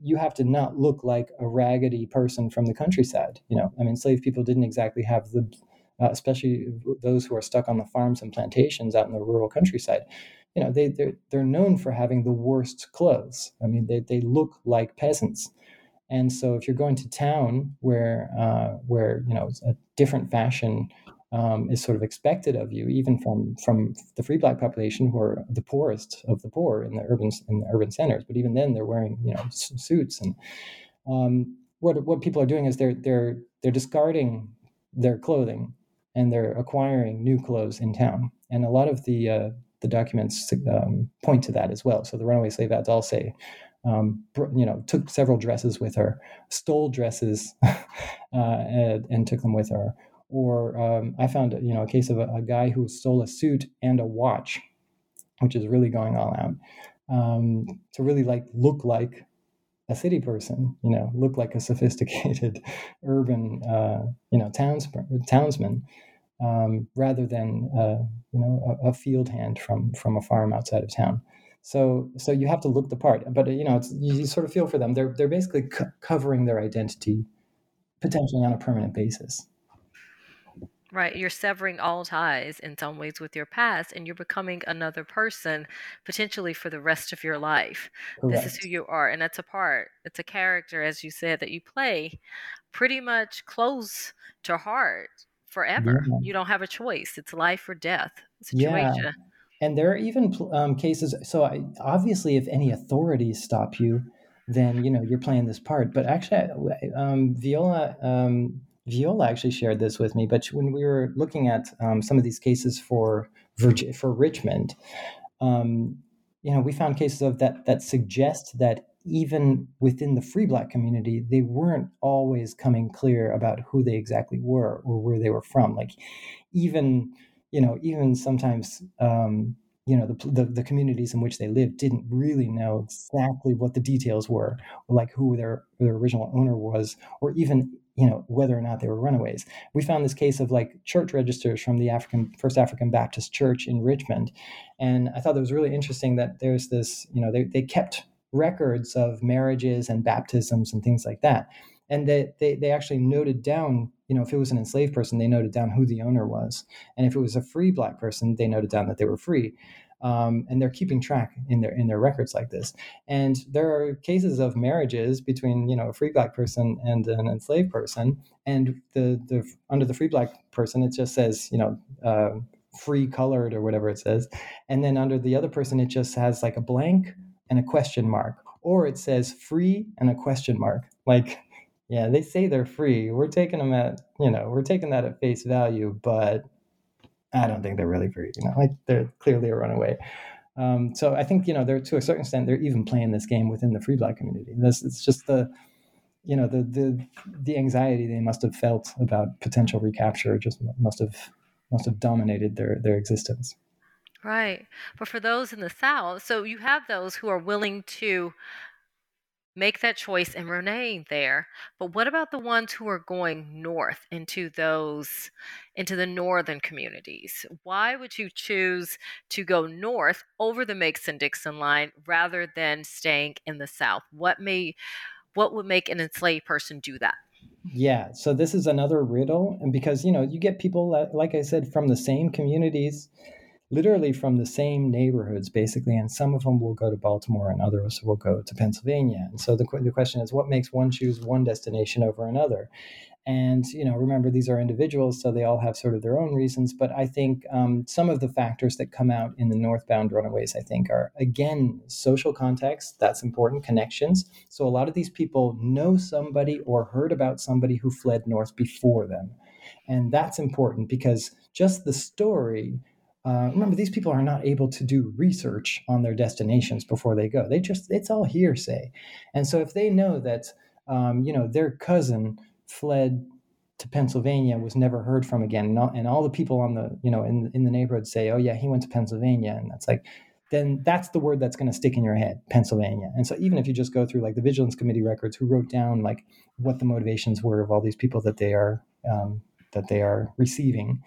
you have to not look like a raggedy person from the countryside. You know, I mean, slave people didn't exactly have the uh, especially those who are stuck on the farms and plantations out in the rural countryside. You know, they they're, they're known for having the worst clothes. I mean, they, they look like peasants. And so, if you're going to town where uh, where you know a different fashion um, is sort of expected of you, even from from the free black population, who are the poorest of the poor in the urban in the urban centers. But even then, they're wearing you know suits, and um, what what people are doing is they're they're they're discarding their clothing and they're acquiring new clothes in town. And a lot of the uh, the documents um, point to that as well. So the runaway slave ads all say, um, you know, took several dresses with her, stole dresses, uh, and, and, took them with her. Or um, I found, you know, a case of a, a, guy who stole a suit and a watch, which is really going all out um, to really like look like a city person, you know, look like a sophisticated urban, uh, you know, towns, townsman um, rather than uh, you know a, a, field hand from from a farm outside of town. So so you have to look the part, but you know you sort of feel for them. They're they're basically covering their identity potentially on a permanent basis. Right, you're severing all ties in some ways with your past, and you're becoming another person potentially for the rest of your life. Correct. This is who you are, and that's a part, it's a character, as you said, that you play pretty much close to heart forever. Yeah. You don't have a choice. It's life or death situation. Yeah. And there are even um, cases. So I, obviously, if any authorities stop you, then you know you're playing this part. But actually, um, Viola um, Viola actually shared this with me. But when we were looking at um, some of these cases for for Richmond, um, you know, we found cases of that that suggest that even within the free black community, they weren't always coming clear about who they exactly were or where they were from. Like even, you know, even sometimes, um, you know, the, the, the communities in which they lived didn't really know exactly what the details were, or like who their their original owner was, or even you know whether or not they were runaways. We found this case of like church registers from the African First African Baptist Church in Richmond, and I thought that was really interesting that there's this you know they they kept records of marriages and baptisms and things like that. And they, they, they actually noted down you know if it was an enslaved person they noted down who the owner was. And if it was a free black person they noted down that they were free. Um, and they're keeping track in their in their records like this. And there are cases of marriages between you know a free black person and an enslaved person. And the the under the free black person it just says you know uh, free colored or whatever it says. And then under the other person it just has like a blank and a question mark or it says free and a question mark like yeah, they say they're free. We're taking them at, you know, we're taking that at face value, but I don't think they're really free. You know, like they're clearly a runaway. Um, so I think you know they're to a certain extent they're even playing this game within the free black community. This it's just the you know the the the anxiety they must have felt about potential recapture just must have must have dominated their their existence. Right. But for those in the South, so you have those who are willing to make that choice and remain there. But what about the ones who are going north into those into the northern communities? Why would you choose to go north over the Mason-Dixon line rather than staying in the south? What may what would make an enslaved person do that? Yeah, so this is another riddle and because you know, you get people like I said from the same communities literally from the same neighborhoods, basically, and some of them will go to Baltimore and others will go to Pennsylvania. And so the, the question is, what makes one choose one destination over another? And you know, remember these are individuals, so they all have sort of their own reasons. But I think um, some of the factors that come out in the northbound runaways, I think, are again social context. That's important. Connections. So a lot of these people know somebody or heard about somebody who fled north before them, and that's important because just the story uh, remember, these people are not able to do research on their destinations before they go. They just, it's all hearsay. And so if they know that, um, you know, their cousin fled to Pennsylvania, and was never heard from again, and all, and all the people on the, you know, in, in the neighborhood say, oh, yeah, he went to Pennsylvania. And that's like, then that's the word that's going to stick in your head, Pennsylvania. And so even if you just go through like the Vigilance Committee records, who wrote down like what the motivations were of all these people that they are um, that they are receiving,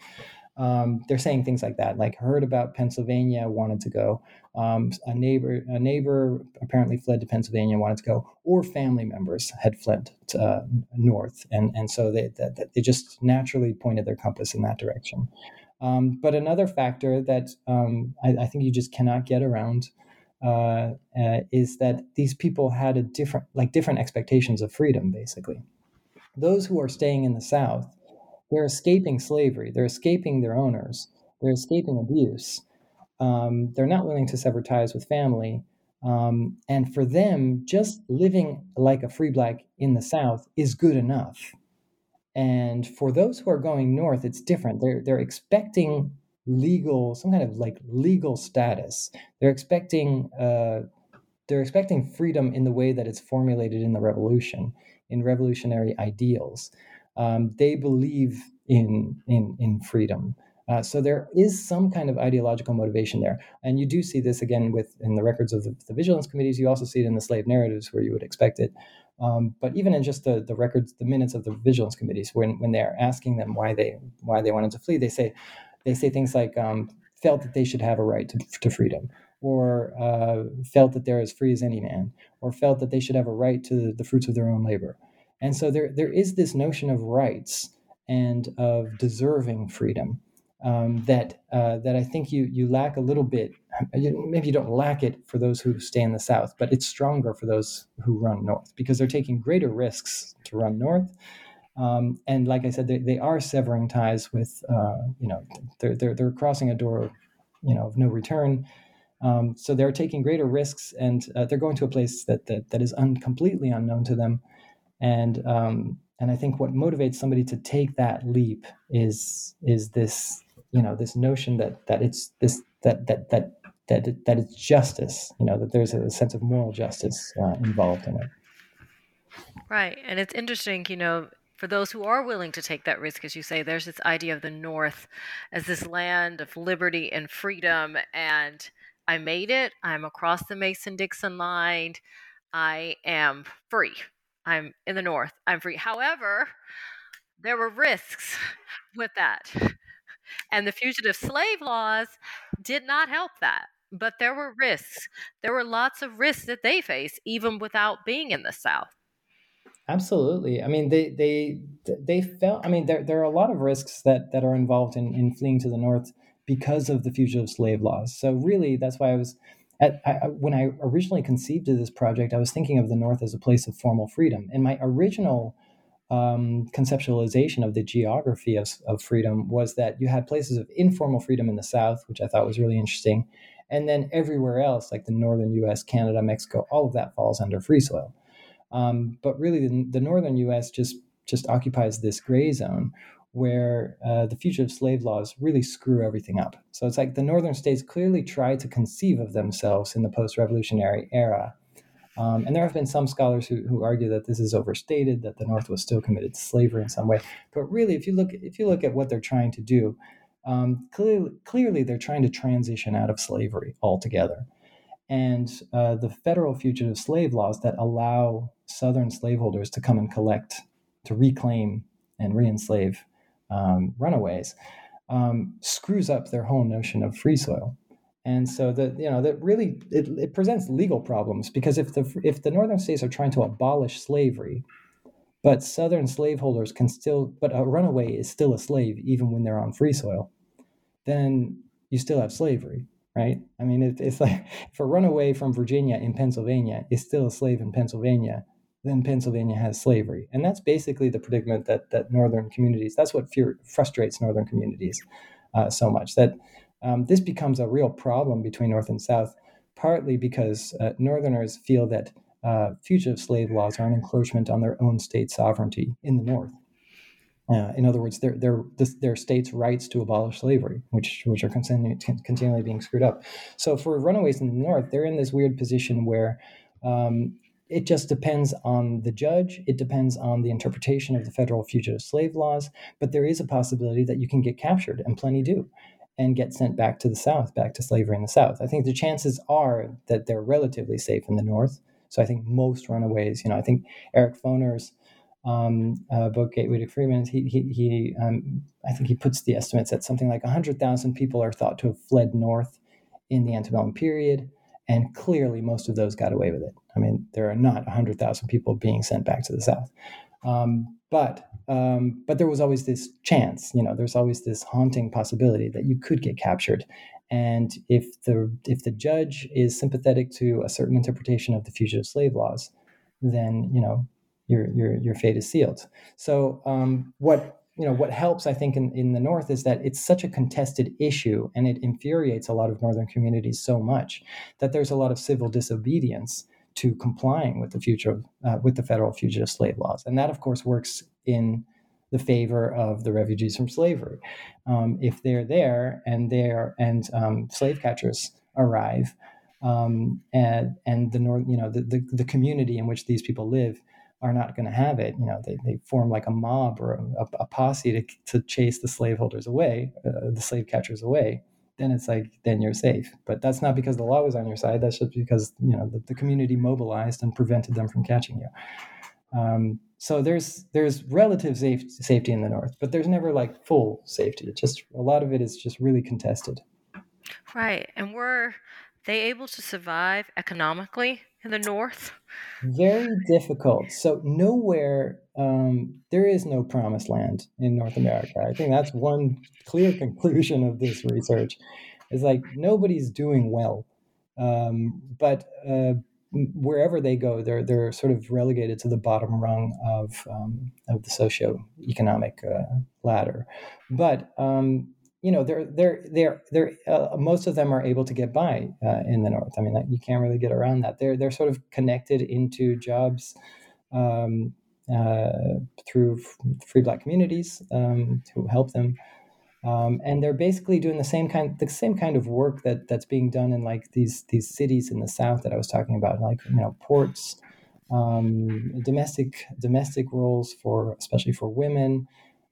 um, they're saying things like that, like heard about Pennsylvania, wanted to go. Um, a neighbor, a neighbor apparently fled to Pennsylvania, wanted to go, or family members had fled to, uh, north, and and so they that, they just naturally pointed their compass in that direction. Um, but another factor that um, I, I, think you just cannot get around uh, uh, is that these people had a different, like different expectations of freedom. Basically, those who are staying in the South they're escaping slavery. They're escaping their owners. They're escaping abuse. Um, they're not willing to sever ties with family. Um, and for them, just living like a free black in the South is good enough. And for those who are going north, it's different. They're they're expecting legal, some kind of like legal status. They're expecting uh, they're expecting freedom in the way that it's formulated in the revolution, in revolutionary ideals um, they believe in in in freedom. Uh, so there is some kind of ideological motivation there, and you do see this again with in the records of the, the vigilance committees. You also see it in the slave narratives where you would expect it. Um, but even in just the, the records, the minutes of the vigilance committees, when when they're asking them why they why they wanted to flee, they say they say things like um, felt that they should have a right to, to freedom, or uh, felt that they're as free as any man, or felt that they should have a right to the fruits of their own labor. And so there, there is this notion of rights and of deserving freedom um, that uh, that I think you you lack a little bit. Maybe you don't lack it for those who stay in the south, but it's stronger for those who run north because they're taking greater risks to run north. Um, and like I said, they, they are severing ties with uh, you know they're, they're they're crossing a door you know of no return. Um, so they're taking greater risks, and uh, they're going to a place that that, that is un- completely unknown to them and um, and I think what motivates somebody to take that leap is is this you know this notion that that it's this that that that that that it's justice you know that there's a sense of moral justice uh, involved in it right and it's interesting you know for those who are willing to take that risk, as you say, there's this idea of the North as this land of liberty and freedom. And I made it. I'm across the Mason Dixon line. I am free I'm in the North. I'm free. However, there were risks with that. And the fugitive slave laws did not help that. But there were risks. There were lots of risks that they face, even without being in the South. Absolutely. I mean, they they they felt. I mean, there there are a lot of risks that that are involved in in fleeing to the north because of the fugitive slave laws. So really, that's why I was. At, I, when I originally conceived of this project, I was thinking of the North as a place of formal freedom. And my original um, conceptualization of the geography of, of freedom was that you had places of informal freedom in the South, which I thought was really interesting. And then everywhere else, like the northern US, Canada, Mexico, all of that falls under free soil. Um, but really, the, the, northern U.S. just just occupies this gray zone where uh, the fugitive slave laws really screw everything up. So it's like the northern states clearly try to conceive of themselves in the post-revolutionary era. Um, and there have been some scholars who, who argue that this is overstated, that the North was still committed to slavery in some way. But really, if you look if you look at what they're trying to do, um, clearly, clearly they're trying to transition out of slavery altogether. And uh, the federal fugitive slave laws that allow Southern slaveholders to come and collect, to reclaim and re-enslave um, runaways, um, screws up their whole notion of free soil. And so that you know that really it, it presents legal problems because if the if the northern states are trying to abolish slavery, but southern slaveholders can still but a runaway is still a slave even when they're on free soil, then you still have slavery right? I mean, it, it's like if a runaway from Virginia in Pennsylvania is still a slave in Pennsylvania, then Pennsylvania has slavery. And that's basically the predicament that, that northern communities, that's what fear, frustrates northern communities uh, so much, that um, this becomes a real problem between North and South, partly because uh, Northerners feel that uh, fugitive slave laws are an encroachment on their own state sovereignty in the North. Uh, in other words, their their their states' rights to abolish slavery, which which are continually, continually being screwed up. So for runaways in the North, they're in this weird position where um, it just depends on the judge. It depends on the interpretation of the federal fugitive slave laws. But there is a possibility that you can get captured, and plenty do, and get sent back to the South, back to slavery in the South. I think the chances are that they're relatively safe in the North. So I think most runaways, you know, I think Eric Foner's um, uh, book Gateway to Freedom, he, he, he um, I think he puts the estimates at something like 100,000 people are thought to have fled north in the antebellum period, and clearly most of those got away with it. I mean, there are not 100,000 people being sent back to the south, um, but um, but there was always this chance, you know, there's always this haunting possibility that you could get captured. And if the if the judge is sympathetic to a certain interpretation of the fugitive slave laws, then you know your your your fate is sealed. So um, what you know what helps I think in, in the north is that it's such a contested issue and it infuriates a lot of northern communities so much that there's a lot of civil disobedience to complying with the future uh, with the federal fugitive slave laws, and that of course works in the favor of the refugees from slavery. Um, if they're there and they're and um, slave catchers arrive, um, and and the north, you know, the, the, the community in which these people live are not going to have it. You know, they, they form like a mob or a, a posse to, to chase the slaveholders away, uh, the slave catchers away. Then it's like, then you're safe. But that's not because the law was on your side. That's just because, you know, the, the community mobilized and prevented them from catching you. Um, so there's there's relative safe, safety in the north, but there's never like full safety. It just a lot of it is just really contested. Right, and were they able to survive economically in the north? Very difficult. So nowhere um, there is no promised land in North America. I think that's one clear conclusion of this research. Is like nobody's doing well, um, but uh, wherever they go, they're they're sort of relegated to the bottom rung of um, of the socioeconomic uh, ladder. But um, you know they're they're they're they're uh, most of them are able to get by uh, in the north. I mean, you can't really get around that. They're they're sort of connected into jobs um, uh, through free black communities um, who help them, um, and they're basically doing the same kind the same kind of work that that's being done in like these these cities in the south that I was talking about, like you know ports, um, domestic domestic roles for especially for women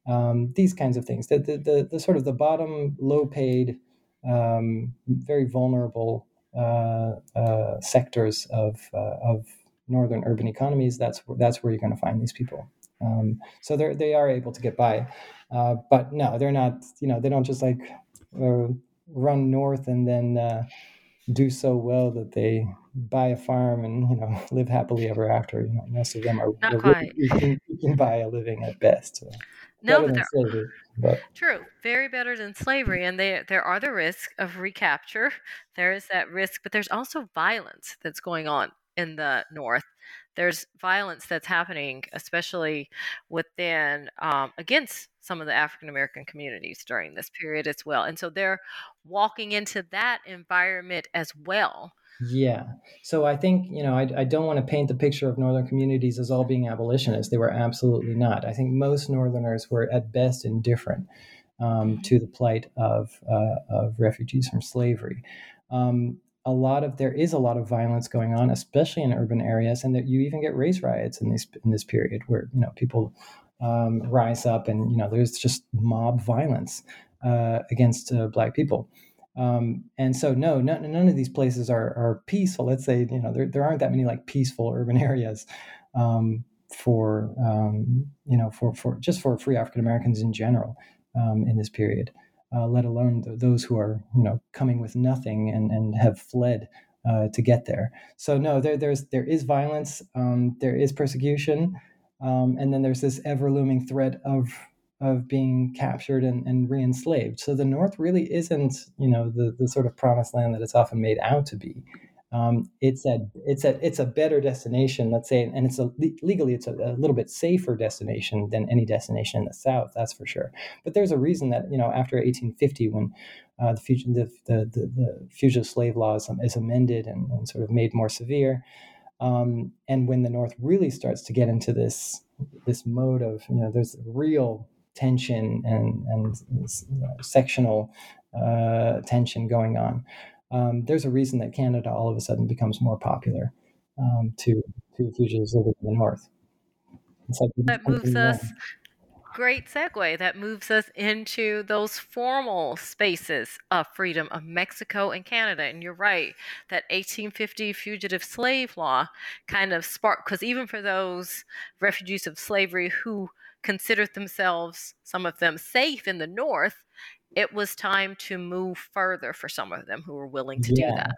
um, these kinds of things. The, the, the, the, sort of the bottom, low paid, um, very vulnerable uh, uh, sectors of, uh, of northern urban economies, that's that's where you're going to find these people. Um, so they they are able to get by, uh, but no, they're not. You know, they don't just like uh, run north and then uh, do so well that they buy a farm and you know live happily ever after. You know, most of them are not quite. You can, you can buy a living at best. So no, but slavery, but. true, very better than slavery, and they, there are the risk of recapture. There is that risk, but there's also violence that's going on in the North. There's violence that's happening, especially within um, against some of the African American communities during this period as well, and so they're walking into that environment as well. Yeah. So I think, you know, I, I don't want to paint the picture of Northern communities as all being abolitionists. They were absolutely not. I think most Northerners were at best indifferent um, to the plight of, uh, of refugees from slavery. Um, a lot of there is a lot of violence going on, especially in urban areas, and that you even get race riots in this in this period where you know people um, rise up and you know there's just mob violence uh, against uh, black people. Um, and so, no, none, none of these places are, are peaceful. Let's say, you know, there, there aren't that many like peaceful urban areas um, for, um, you know, for, for just for free African Americans in general um, in this period, uh, let alone th- those who are, you know, coming with nothing and, and have fled uh, to get there. So no, there, there's, there is violence, um, there is persecution, um, and then there's this ever looming threat of of being captured and, and re-enslaved. So the North really isn't, you know, the, the sort of promised land that it's often made out to be. Um, it's a it's a it's a better destination, let's say, and it's a legally it's a, a, little bit safer destination than any destination in the South, that's for sure. But there's a reason that you know after 1850, when uh, the, the, the, the, the fugitive slave laws is amended and, and, sort of made more severe, um, and when the North really starts to get into this this mode of you know there's real tension and, and sectional uh, tension going on. Um, there's a reason that Canada all of a sudden becomes more popular um, to to fugitives living in the north. Like that moves us. Great segue. That moves us into those formal spaces of freedom of Mexico and Canada. And you're right, that 1850 fugitive slave law kind of sparked, because even for those refugees of slavery who considered themselves, some of them, safe in the North, it was time to move further for some of them who were willing to yeah, do that.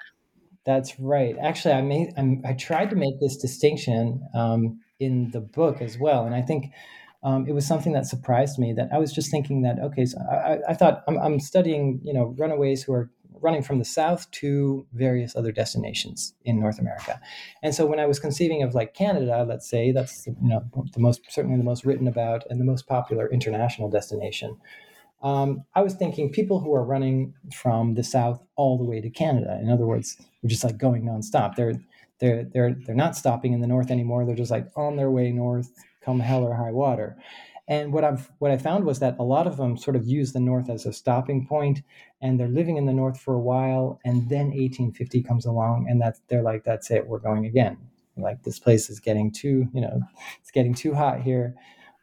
That's right. Actually, I made I'm, i tried to make this distinction um, in the book as well, and I think um, it was something that surprised me. That I was just thinking that okay, so I, I thought I'm, I'm studying you know runaways who are running from the south to various other destinations in North America. And so when I was conceiving of like Canada, let's say that's you know the most certainly the most written about and the most popular international destination. Um, I was thinking people who are running from the south all the way to Canada. In other words, they're just like going nonstop. They're they're they're they're not stopping in the north anymore. They're just like on their way north, come hell or high water. And what I've what I found was that a lot of them sort of use the North as a stopping point, and they're living in the North for a while, and then 1850 comes along, and that's they're like, that's it, we're going again. Like this place is getting too, you know, it's getting too hot here.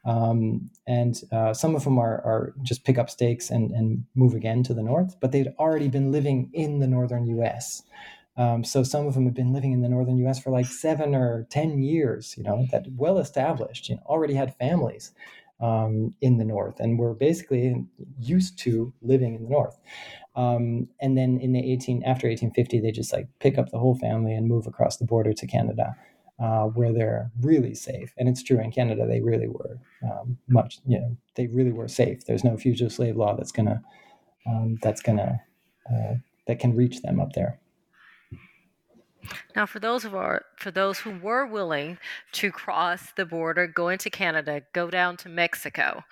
Um, and uh, some of them are, are just pick up stakes and, and move again to the north, but they'd already been living in the northern U.S. Um, so some of them have been living in the northern U.S. for like seven or ten years. You know, that well established. You know, already had families um, in the north, and we're basically used to living in the north. Um, and then in the 18 after 1850, they just like pick up the whole family and move across the border to Canada, uh, where they're really safe. And it's true in Canada, they really were um, much, you know, they really were safe. There's no fugitive slave law that's gonna um, that's gonna uh, that can reach them up there. Now, for those of our for those who were willing to cross the border, go into Canada, go down to Mexico,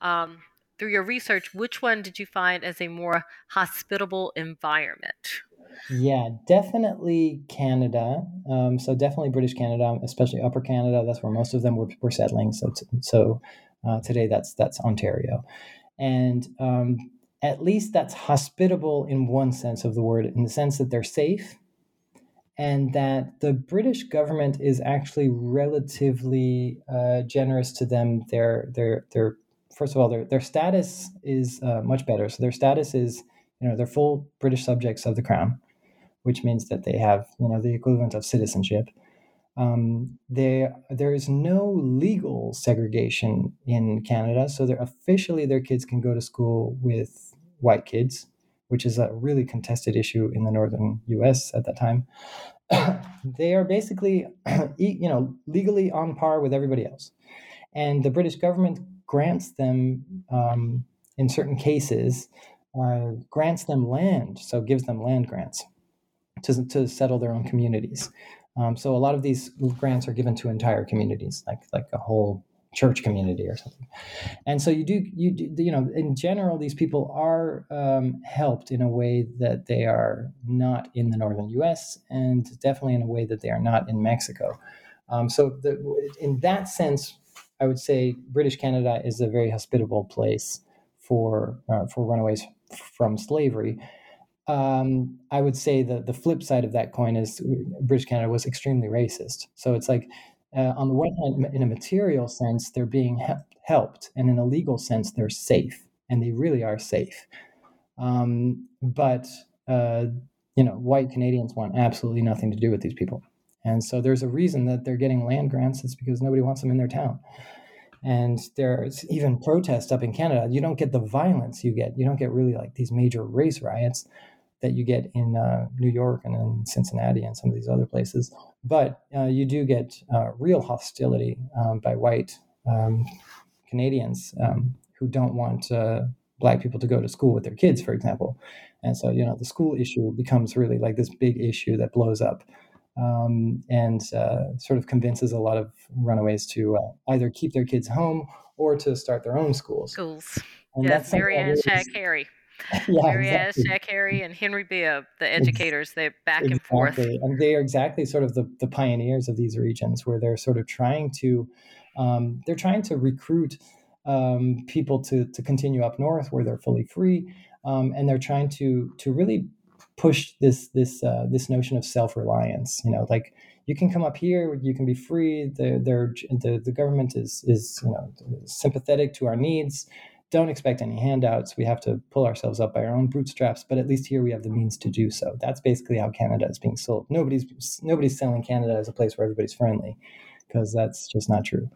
um, through your research, which one did you find as a more hospitable environment? Yeah, definitely Canada. Um, so definitely British Canada, especially Upper Canada. That's where most of them were, were settling. So t- so uh, today that's that's Ontario, and um, at least that's hospitable in one sense of the word, in the sense that they're safe and that the British government is actually relatively uh, generous to them. Their their their first of all their their status is uh, much better. So their status is you know they're full British subjects of the crown, which means that they have you know the equivalent of citizenship. Um, there, there is no legal segregation in Canada, so they're officially their kids can go to school with white kids, which is a really contested issue in the northern U.S. at that time. they are basically, you know, legally on par with everybody else, and the British government grants them, um, in certain cases, uh, grants them land, so gives them land grants to, to settle their own communities. Um, so a lot of these grants are given to entire communities, like like a whole church community or something. And so you do you do, you know in general these people are um, helped in a way that they are not in the northern U.S. and definitely in a way that they are not in Mexico. Um, so the, in that sense, I would say British Canada is a very hospitable place for uh, for runaways from slavery um, I would say that the flip side of that coin is British Canada was extremely racist. So it's like, uh, on the one hand, in a material sense, they're being he- helped, and in a legal sense, they're safe, and they really are safe. Um, but uh, you know, white Canadians want absolutely nothing to do with these people, and so there's a reason that they're getting land grants. It's because nobody wants them in their town and there's even protests up in Canada. You don't get the violence you get. You don't get really like these major race riots that you get in uh, New York and in Cincinnati and some of these other places. But uh, you do get uh, real hostility um, by white um, Canadians um, who don't want uh, black people to go to school with their kids, for example. And so, you know, the school issue becomes really like this big issue that blows up. Um, and uh, sort of convinces a lot of runaways to uh, either keep their kids home or to start their own schools. Schools. And yes, Mary Ann Shadd Cary. yeah, Mary exactly. Shadd Cary and Henry Bibb, the educators, they're back exactly. and forth. And they are exactly sort of the, the pioneers of these regions where they're sort of trying to um, they're trying to recruit um, people to to continue up north where they're fully free. Um, and they're trying to to really push this this uh, this notion of self reliance. You know, like you can come up here, you can be free. The the the government is is you know sympathetic to our needs don't expect any handouts. We have to pull ourselves up by our own bootstraps, but at least here we have the means to do so. That's basically how Canada is being sold. Nobody's nobody's selling Canada as a place where everybody's friendly, because that's just not true.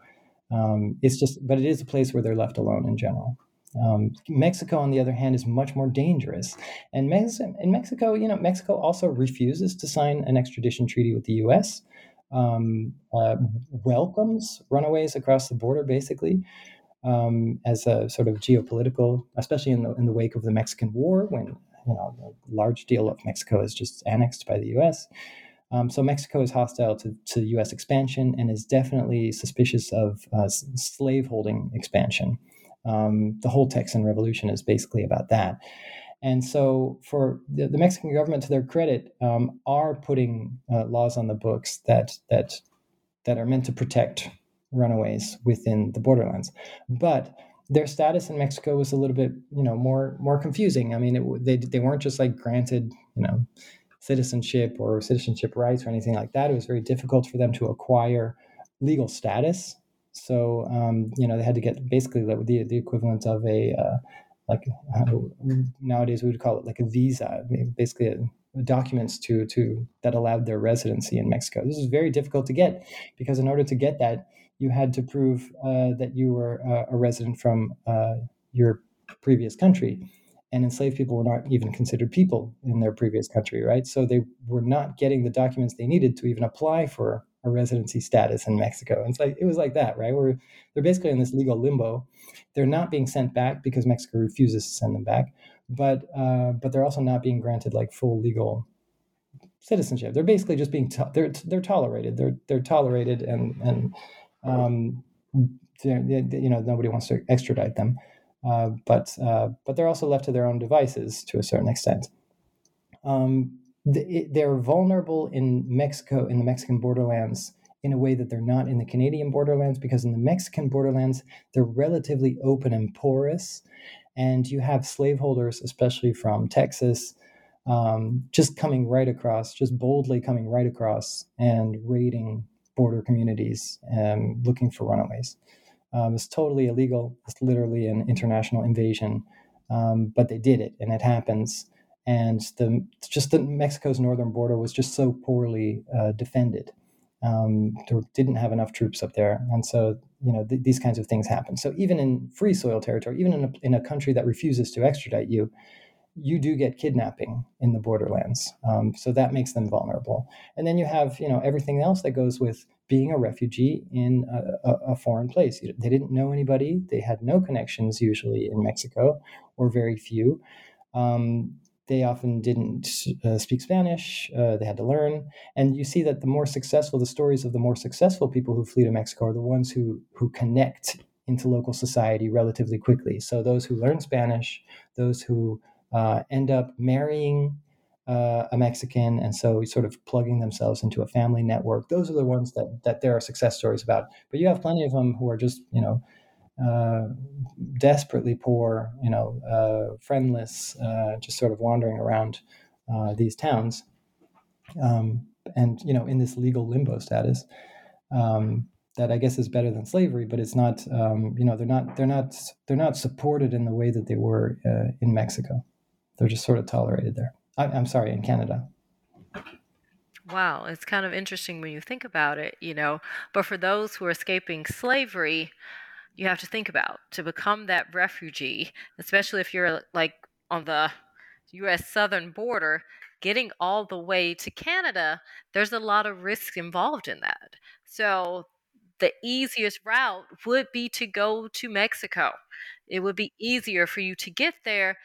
Um, it's just, but it is a place where they're left alone in general. Um, Mexico, on the other hand, is much more dangerous. And Mex- in Mexico, you know, Mexico also refuses to sign an extradition treaty with the U.S. Um, uh, welcomes runaways across the border, basically um, as a sort of geopolitical, especially in the in the wake of the Mexican War, when you know a large deal of Mexico is just annexed by the U.S. Um, so Mexico is hostile to, to U.S. expansion and is definitely suspicious of uh, slaveholding expansion. Um, the whole Texan Revolution is basically about that. And so, for the, the Mexican government, to their credit, um, are putting uh, laws on the books that that that are meant to protect runaways within the borderlands. But their status in Mexico was a little bit, you know, more more confusing. I mean, it, they they weren't just like granted, you know, citizenship or citizenship rights or anything like that. It was very difficult for them to acquire legal status. So, um, you know, they had to get basically the the equivalent of a uh, like uh, nowadays we would call it like a visa, basically a, documents to to that allowed their residency in Mexico. This is very difficult to get because in order to get that, you had to prove uh, that you were uh, a resident from uh, your previous country. And enslaved people were not even considered people in their previous country, right? So they were not getting the documents they needed to even apply for a residency status in Mexico. And it's like it was like that, right? Where they're basically in this legal limbo. They're not being sent back because Mexico refuses to send them back, but uh, but they're also not being granted like full legal citizenship. They're basically just being to- they're they're tolerated. They're they're tolerated and and um, you know, nobody wants to extradite them, uh, but uh, but they're also left to their own devices to a certain extent. Um, they're vulnerable in Mexico, in the Mexican borderlands, in a way that they're not in the Canadian borderlands, because in the Mexican borderlands, they're relatively open and porous. And you have slaveholders, especially from Texas, um, just coming right across, just boldly coming right across and raiding border communities um, looking for runaways. Um, it's totally illegal. It's literally an international invasion, um, but they did it, and it happens. And the just the Mexico's northern border was just so poorly uh, defended um, didn't have enough troops up there, and so you know th- these kinds of things happen. So even in free soil territory, even in a, in a country that refuses to extradite you, you do get kidnapping in the borderlands. Um, so that makes them vulnerable. And then you have you know everything else that goes with being a refugee in a, a, foreign place. They didn't know anybody. They had no connections usually in Mexico, or very few. Um, they often didn't uh, speak Spanish. Uh, they had to learn, and you see that the more successful, the stories of the more successful people who flee to Mexico are the ones who who connect into local society relatively quickly. So those who learn Spanish, those who uh, end up marrying uh, a Mexican, and so sort of plugging themselves into a family network. Those are the ones that that there are success stories about. But you have plenty of them who are just you know uh, desperately poor, you know, uh, friendless, uh, just sort of wandering around uh, these towns, um, and you know, in this legal limbo status. Um, that I guess is better than slavery, but it's not. Um, you know, they're not. They're not. They're not supported in the way that they were uh, in Mexico. They're just sort of tolerated there. I, I'm sorry, in Canada. Wow, it's kind of interesting when you think about it, you know. But for those who are escaping slavery, you have to think about to become that refugee, especially if you're like on the US southern border, getting all the way to Canada, there's a lot of risk involved in that. So the easiest route would be to go to Mexico. It would be easier for you to get there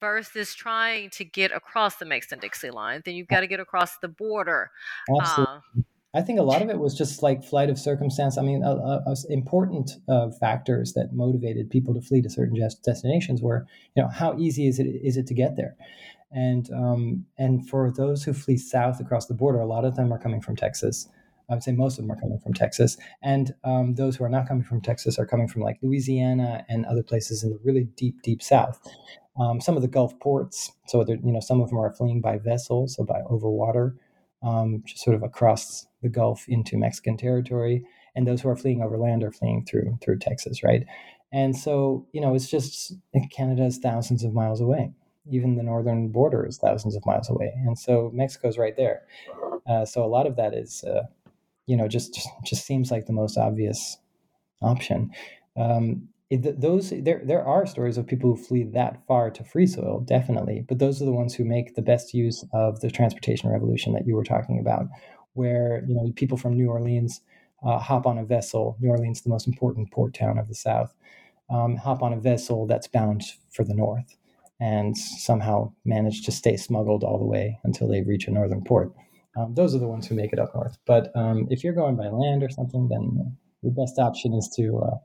versus trying to get across the Mason Dixie line. Then you've got to get across the border. Absolutely. Uh, I think a lot of it was just like flight of circumstance. I mean, uh, uh, important uh, factors that motivated people to flee to certain destinations were, you know, how easy is it is it to get there, and um, and for those who flee south across the border, a lot of them are coming from Texas. I would say most of them are coming from Texas, and um, those who are not coming from Texas are coming from like Louisiana and other places in the really deep, deep South. Um, some of the Gulf ports, so you know, some of them are fleeing by vessel, so by over water um, just sort of across the Gulf into Mexican territory, and those who are fleeing over land are fleeing through through Texas, right? And so, you know, it's just Canada is thousands of miles away. Even the northern border is thousands of miles away, and so Mexico's right there. Uh, so a lot of that is, uh, you know, just, just just seems like the most obvious option. Um, it, those there there are stories of people who flee that far to free soil, definitely, but those are the ones who make the best use of the transportation revolution that you were talking about, where you know people from New Orleans uh, hop on a vessel. New Orleans, the most important port town of the South, um, hop on a vessel that's bound for the north, and somehow manage to stay smuggled all the way until they reach a northern port. Um, those are the ones who make it up north. But um, if you're going by land or something, then the best option is to uh,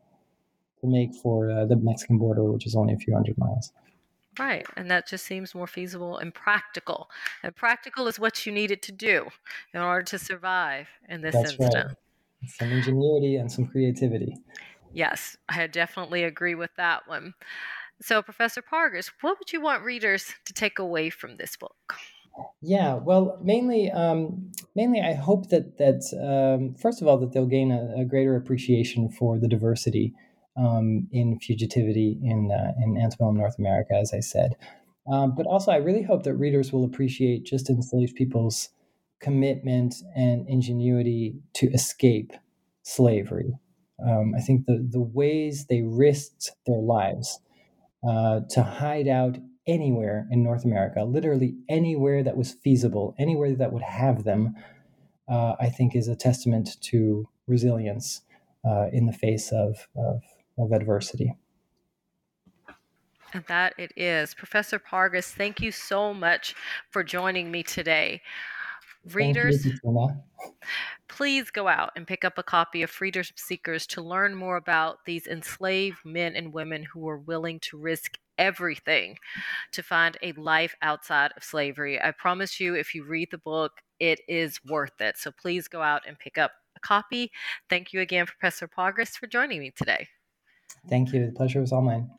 to make for uh, the Mexican border, which is only a few hundred miles. Right, and that just seems more feasible and practical. And practical is what you needed to do in order to survive in this That's instant. Right. Some ingenuity and some creativity. Yes, I definitely agree with that one. So, Professor Pargas, what would you want readers to take away from this book? Yeah, well, mainly, um, mainly, I hope that that um, first of all that they'll gain a, a greater appreciation for the diversity um, in fugitivity in uh, in antebellum North America, as I said. Um, but also, I really hope that readers will appreciate just enslaved people's commitment and ingenuity to escape slavery. Um, I think the the ways they risked their lives uh, to hide out anywhere in North America, literally anywhere that was feasible, anywhere that would have them, uh, I think is a testament to resilience uh, in the face of, of of adversity. And that it is. Professor Pargas, thank you so much for joining me today. Readers, please go out and pick up a copy of Freedom Seekers to learn more about these enslaved men and women who were willing to risk everything to find a life outside of slavery. I promise you, if you read the book, it is worth it. So please go out and pick up a copy. Thank you again, Professor Pargas, for joining me today. Thank you. The pleasure was all mine.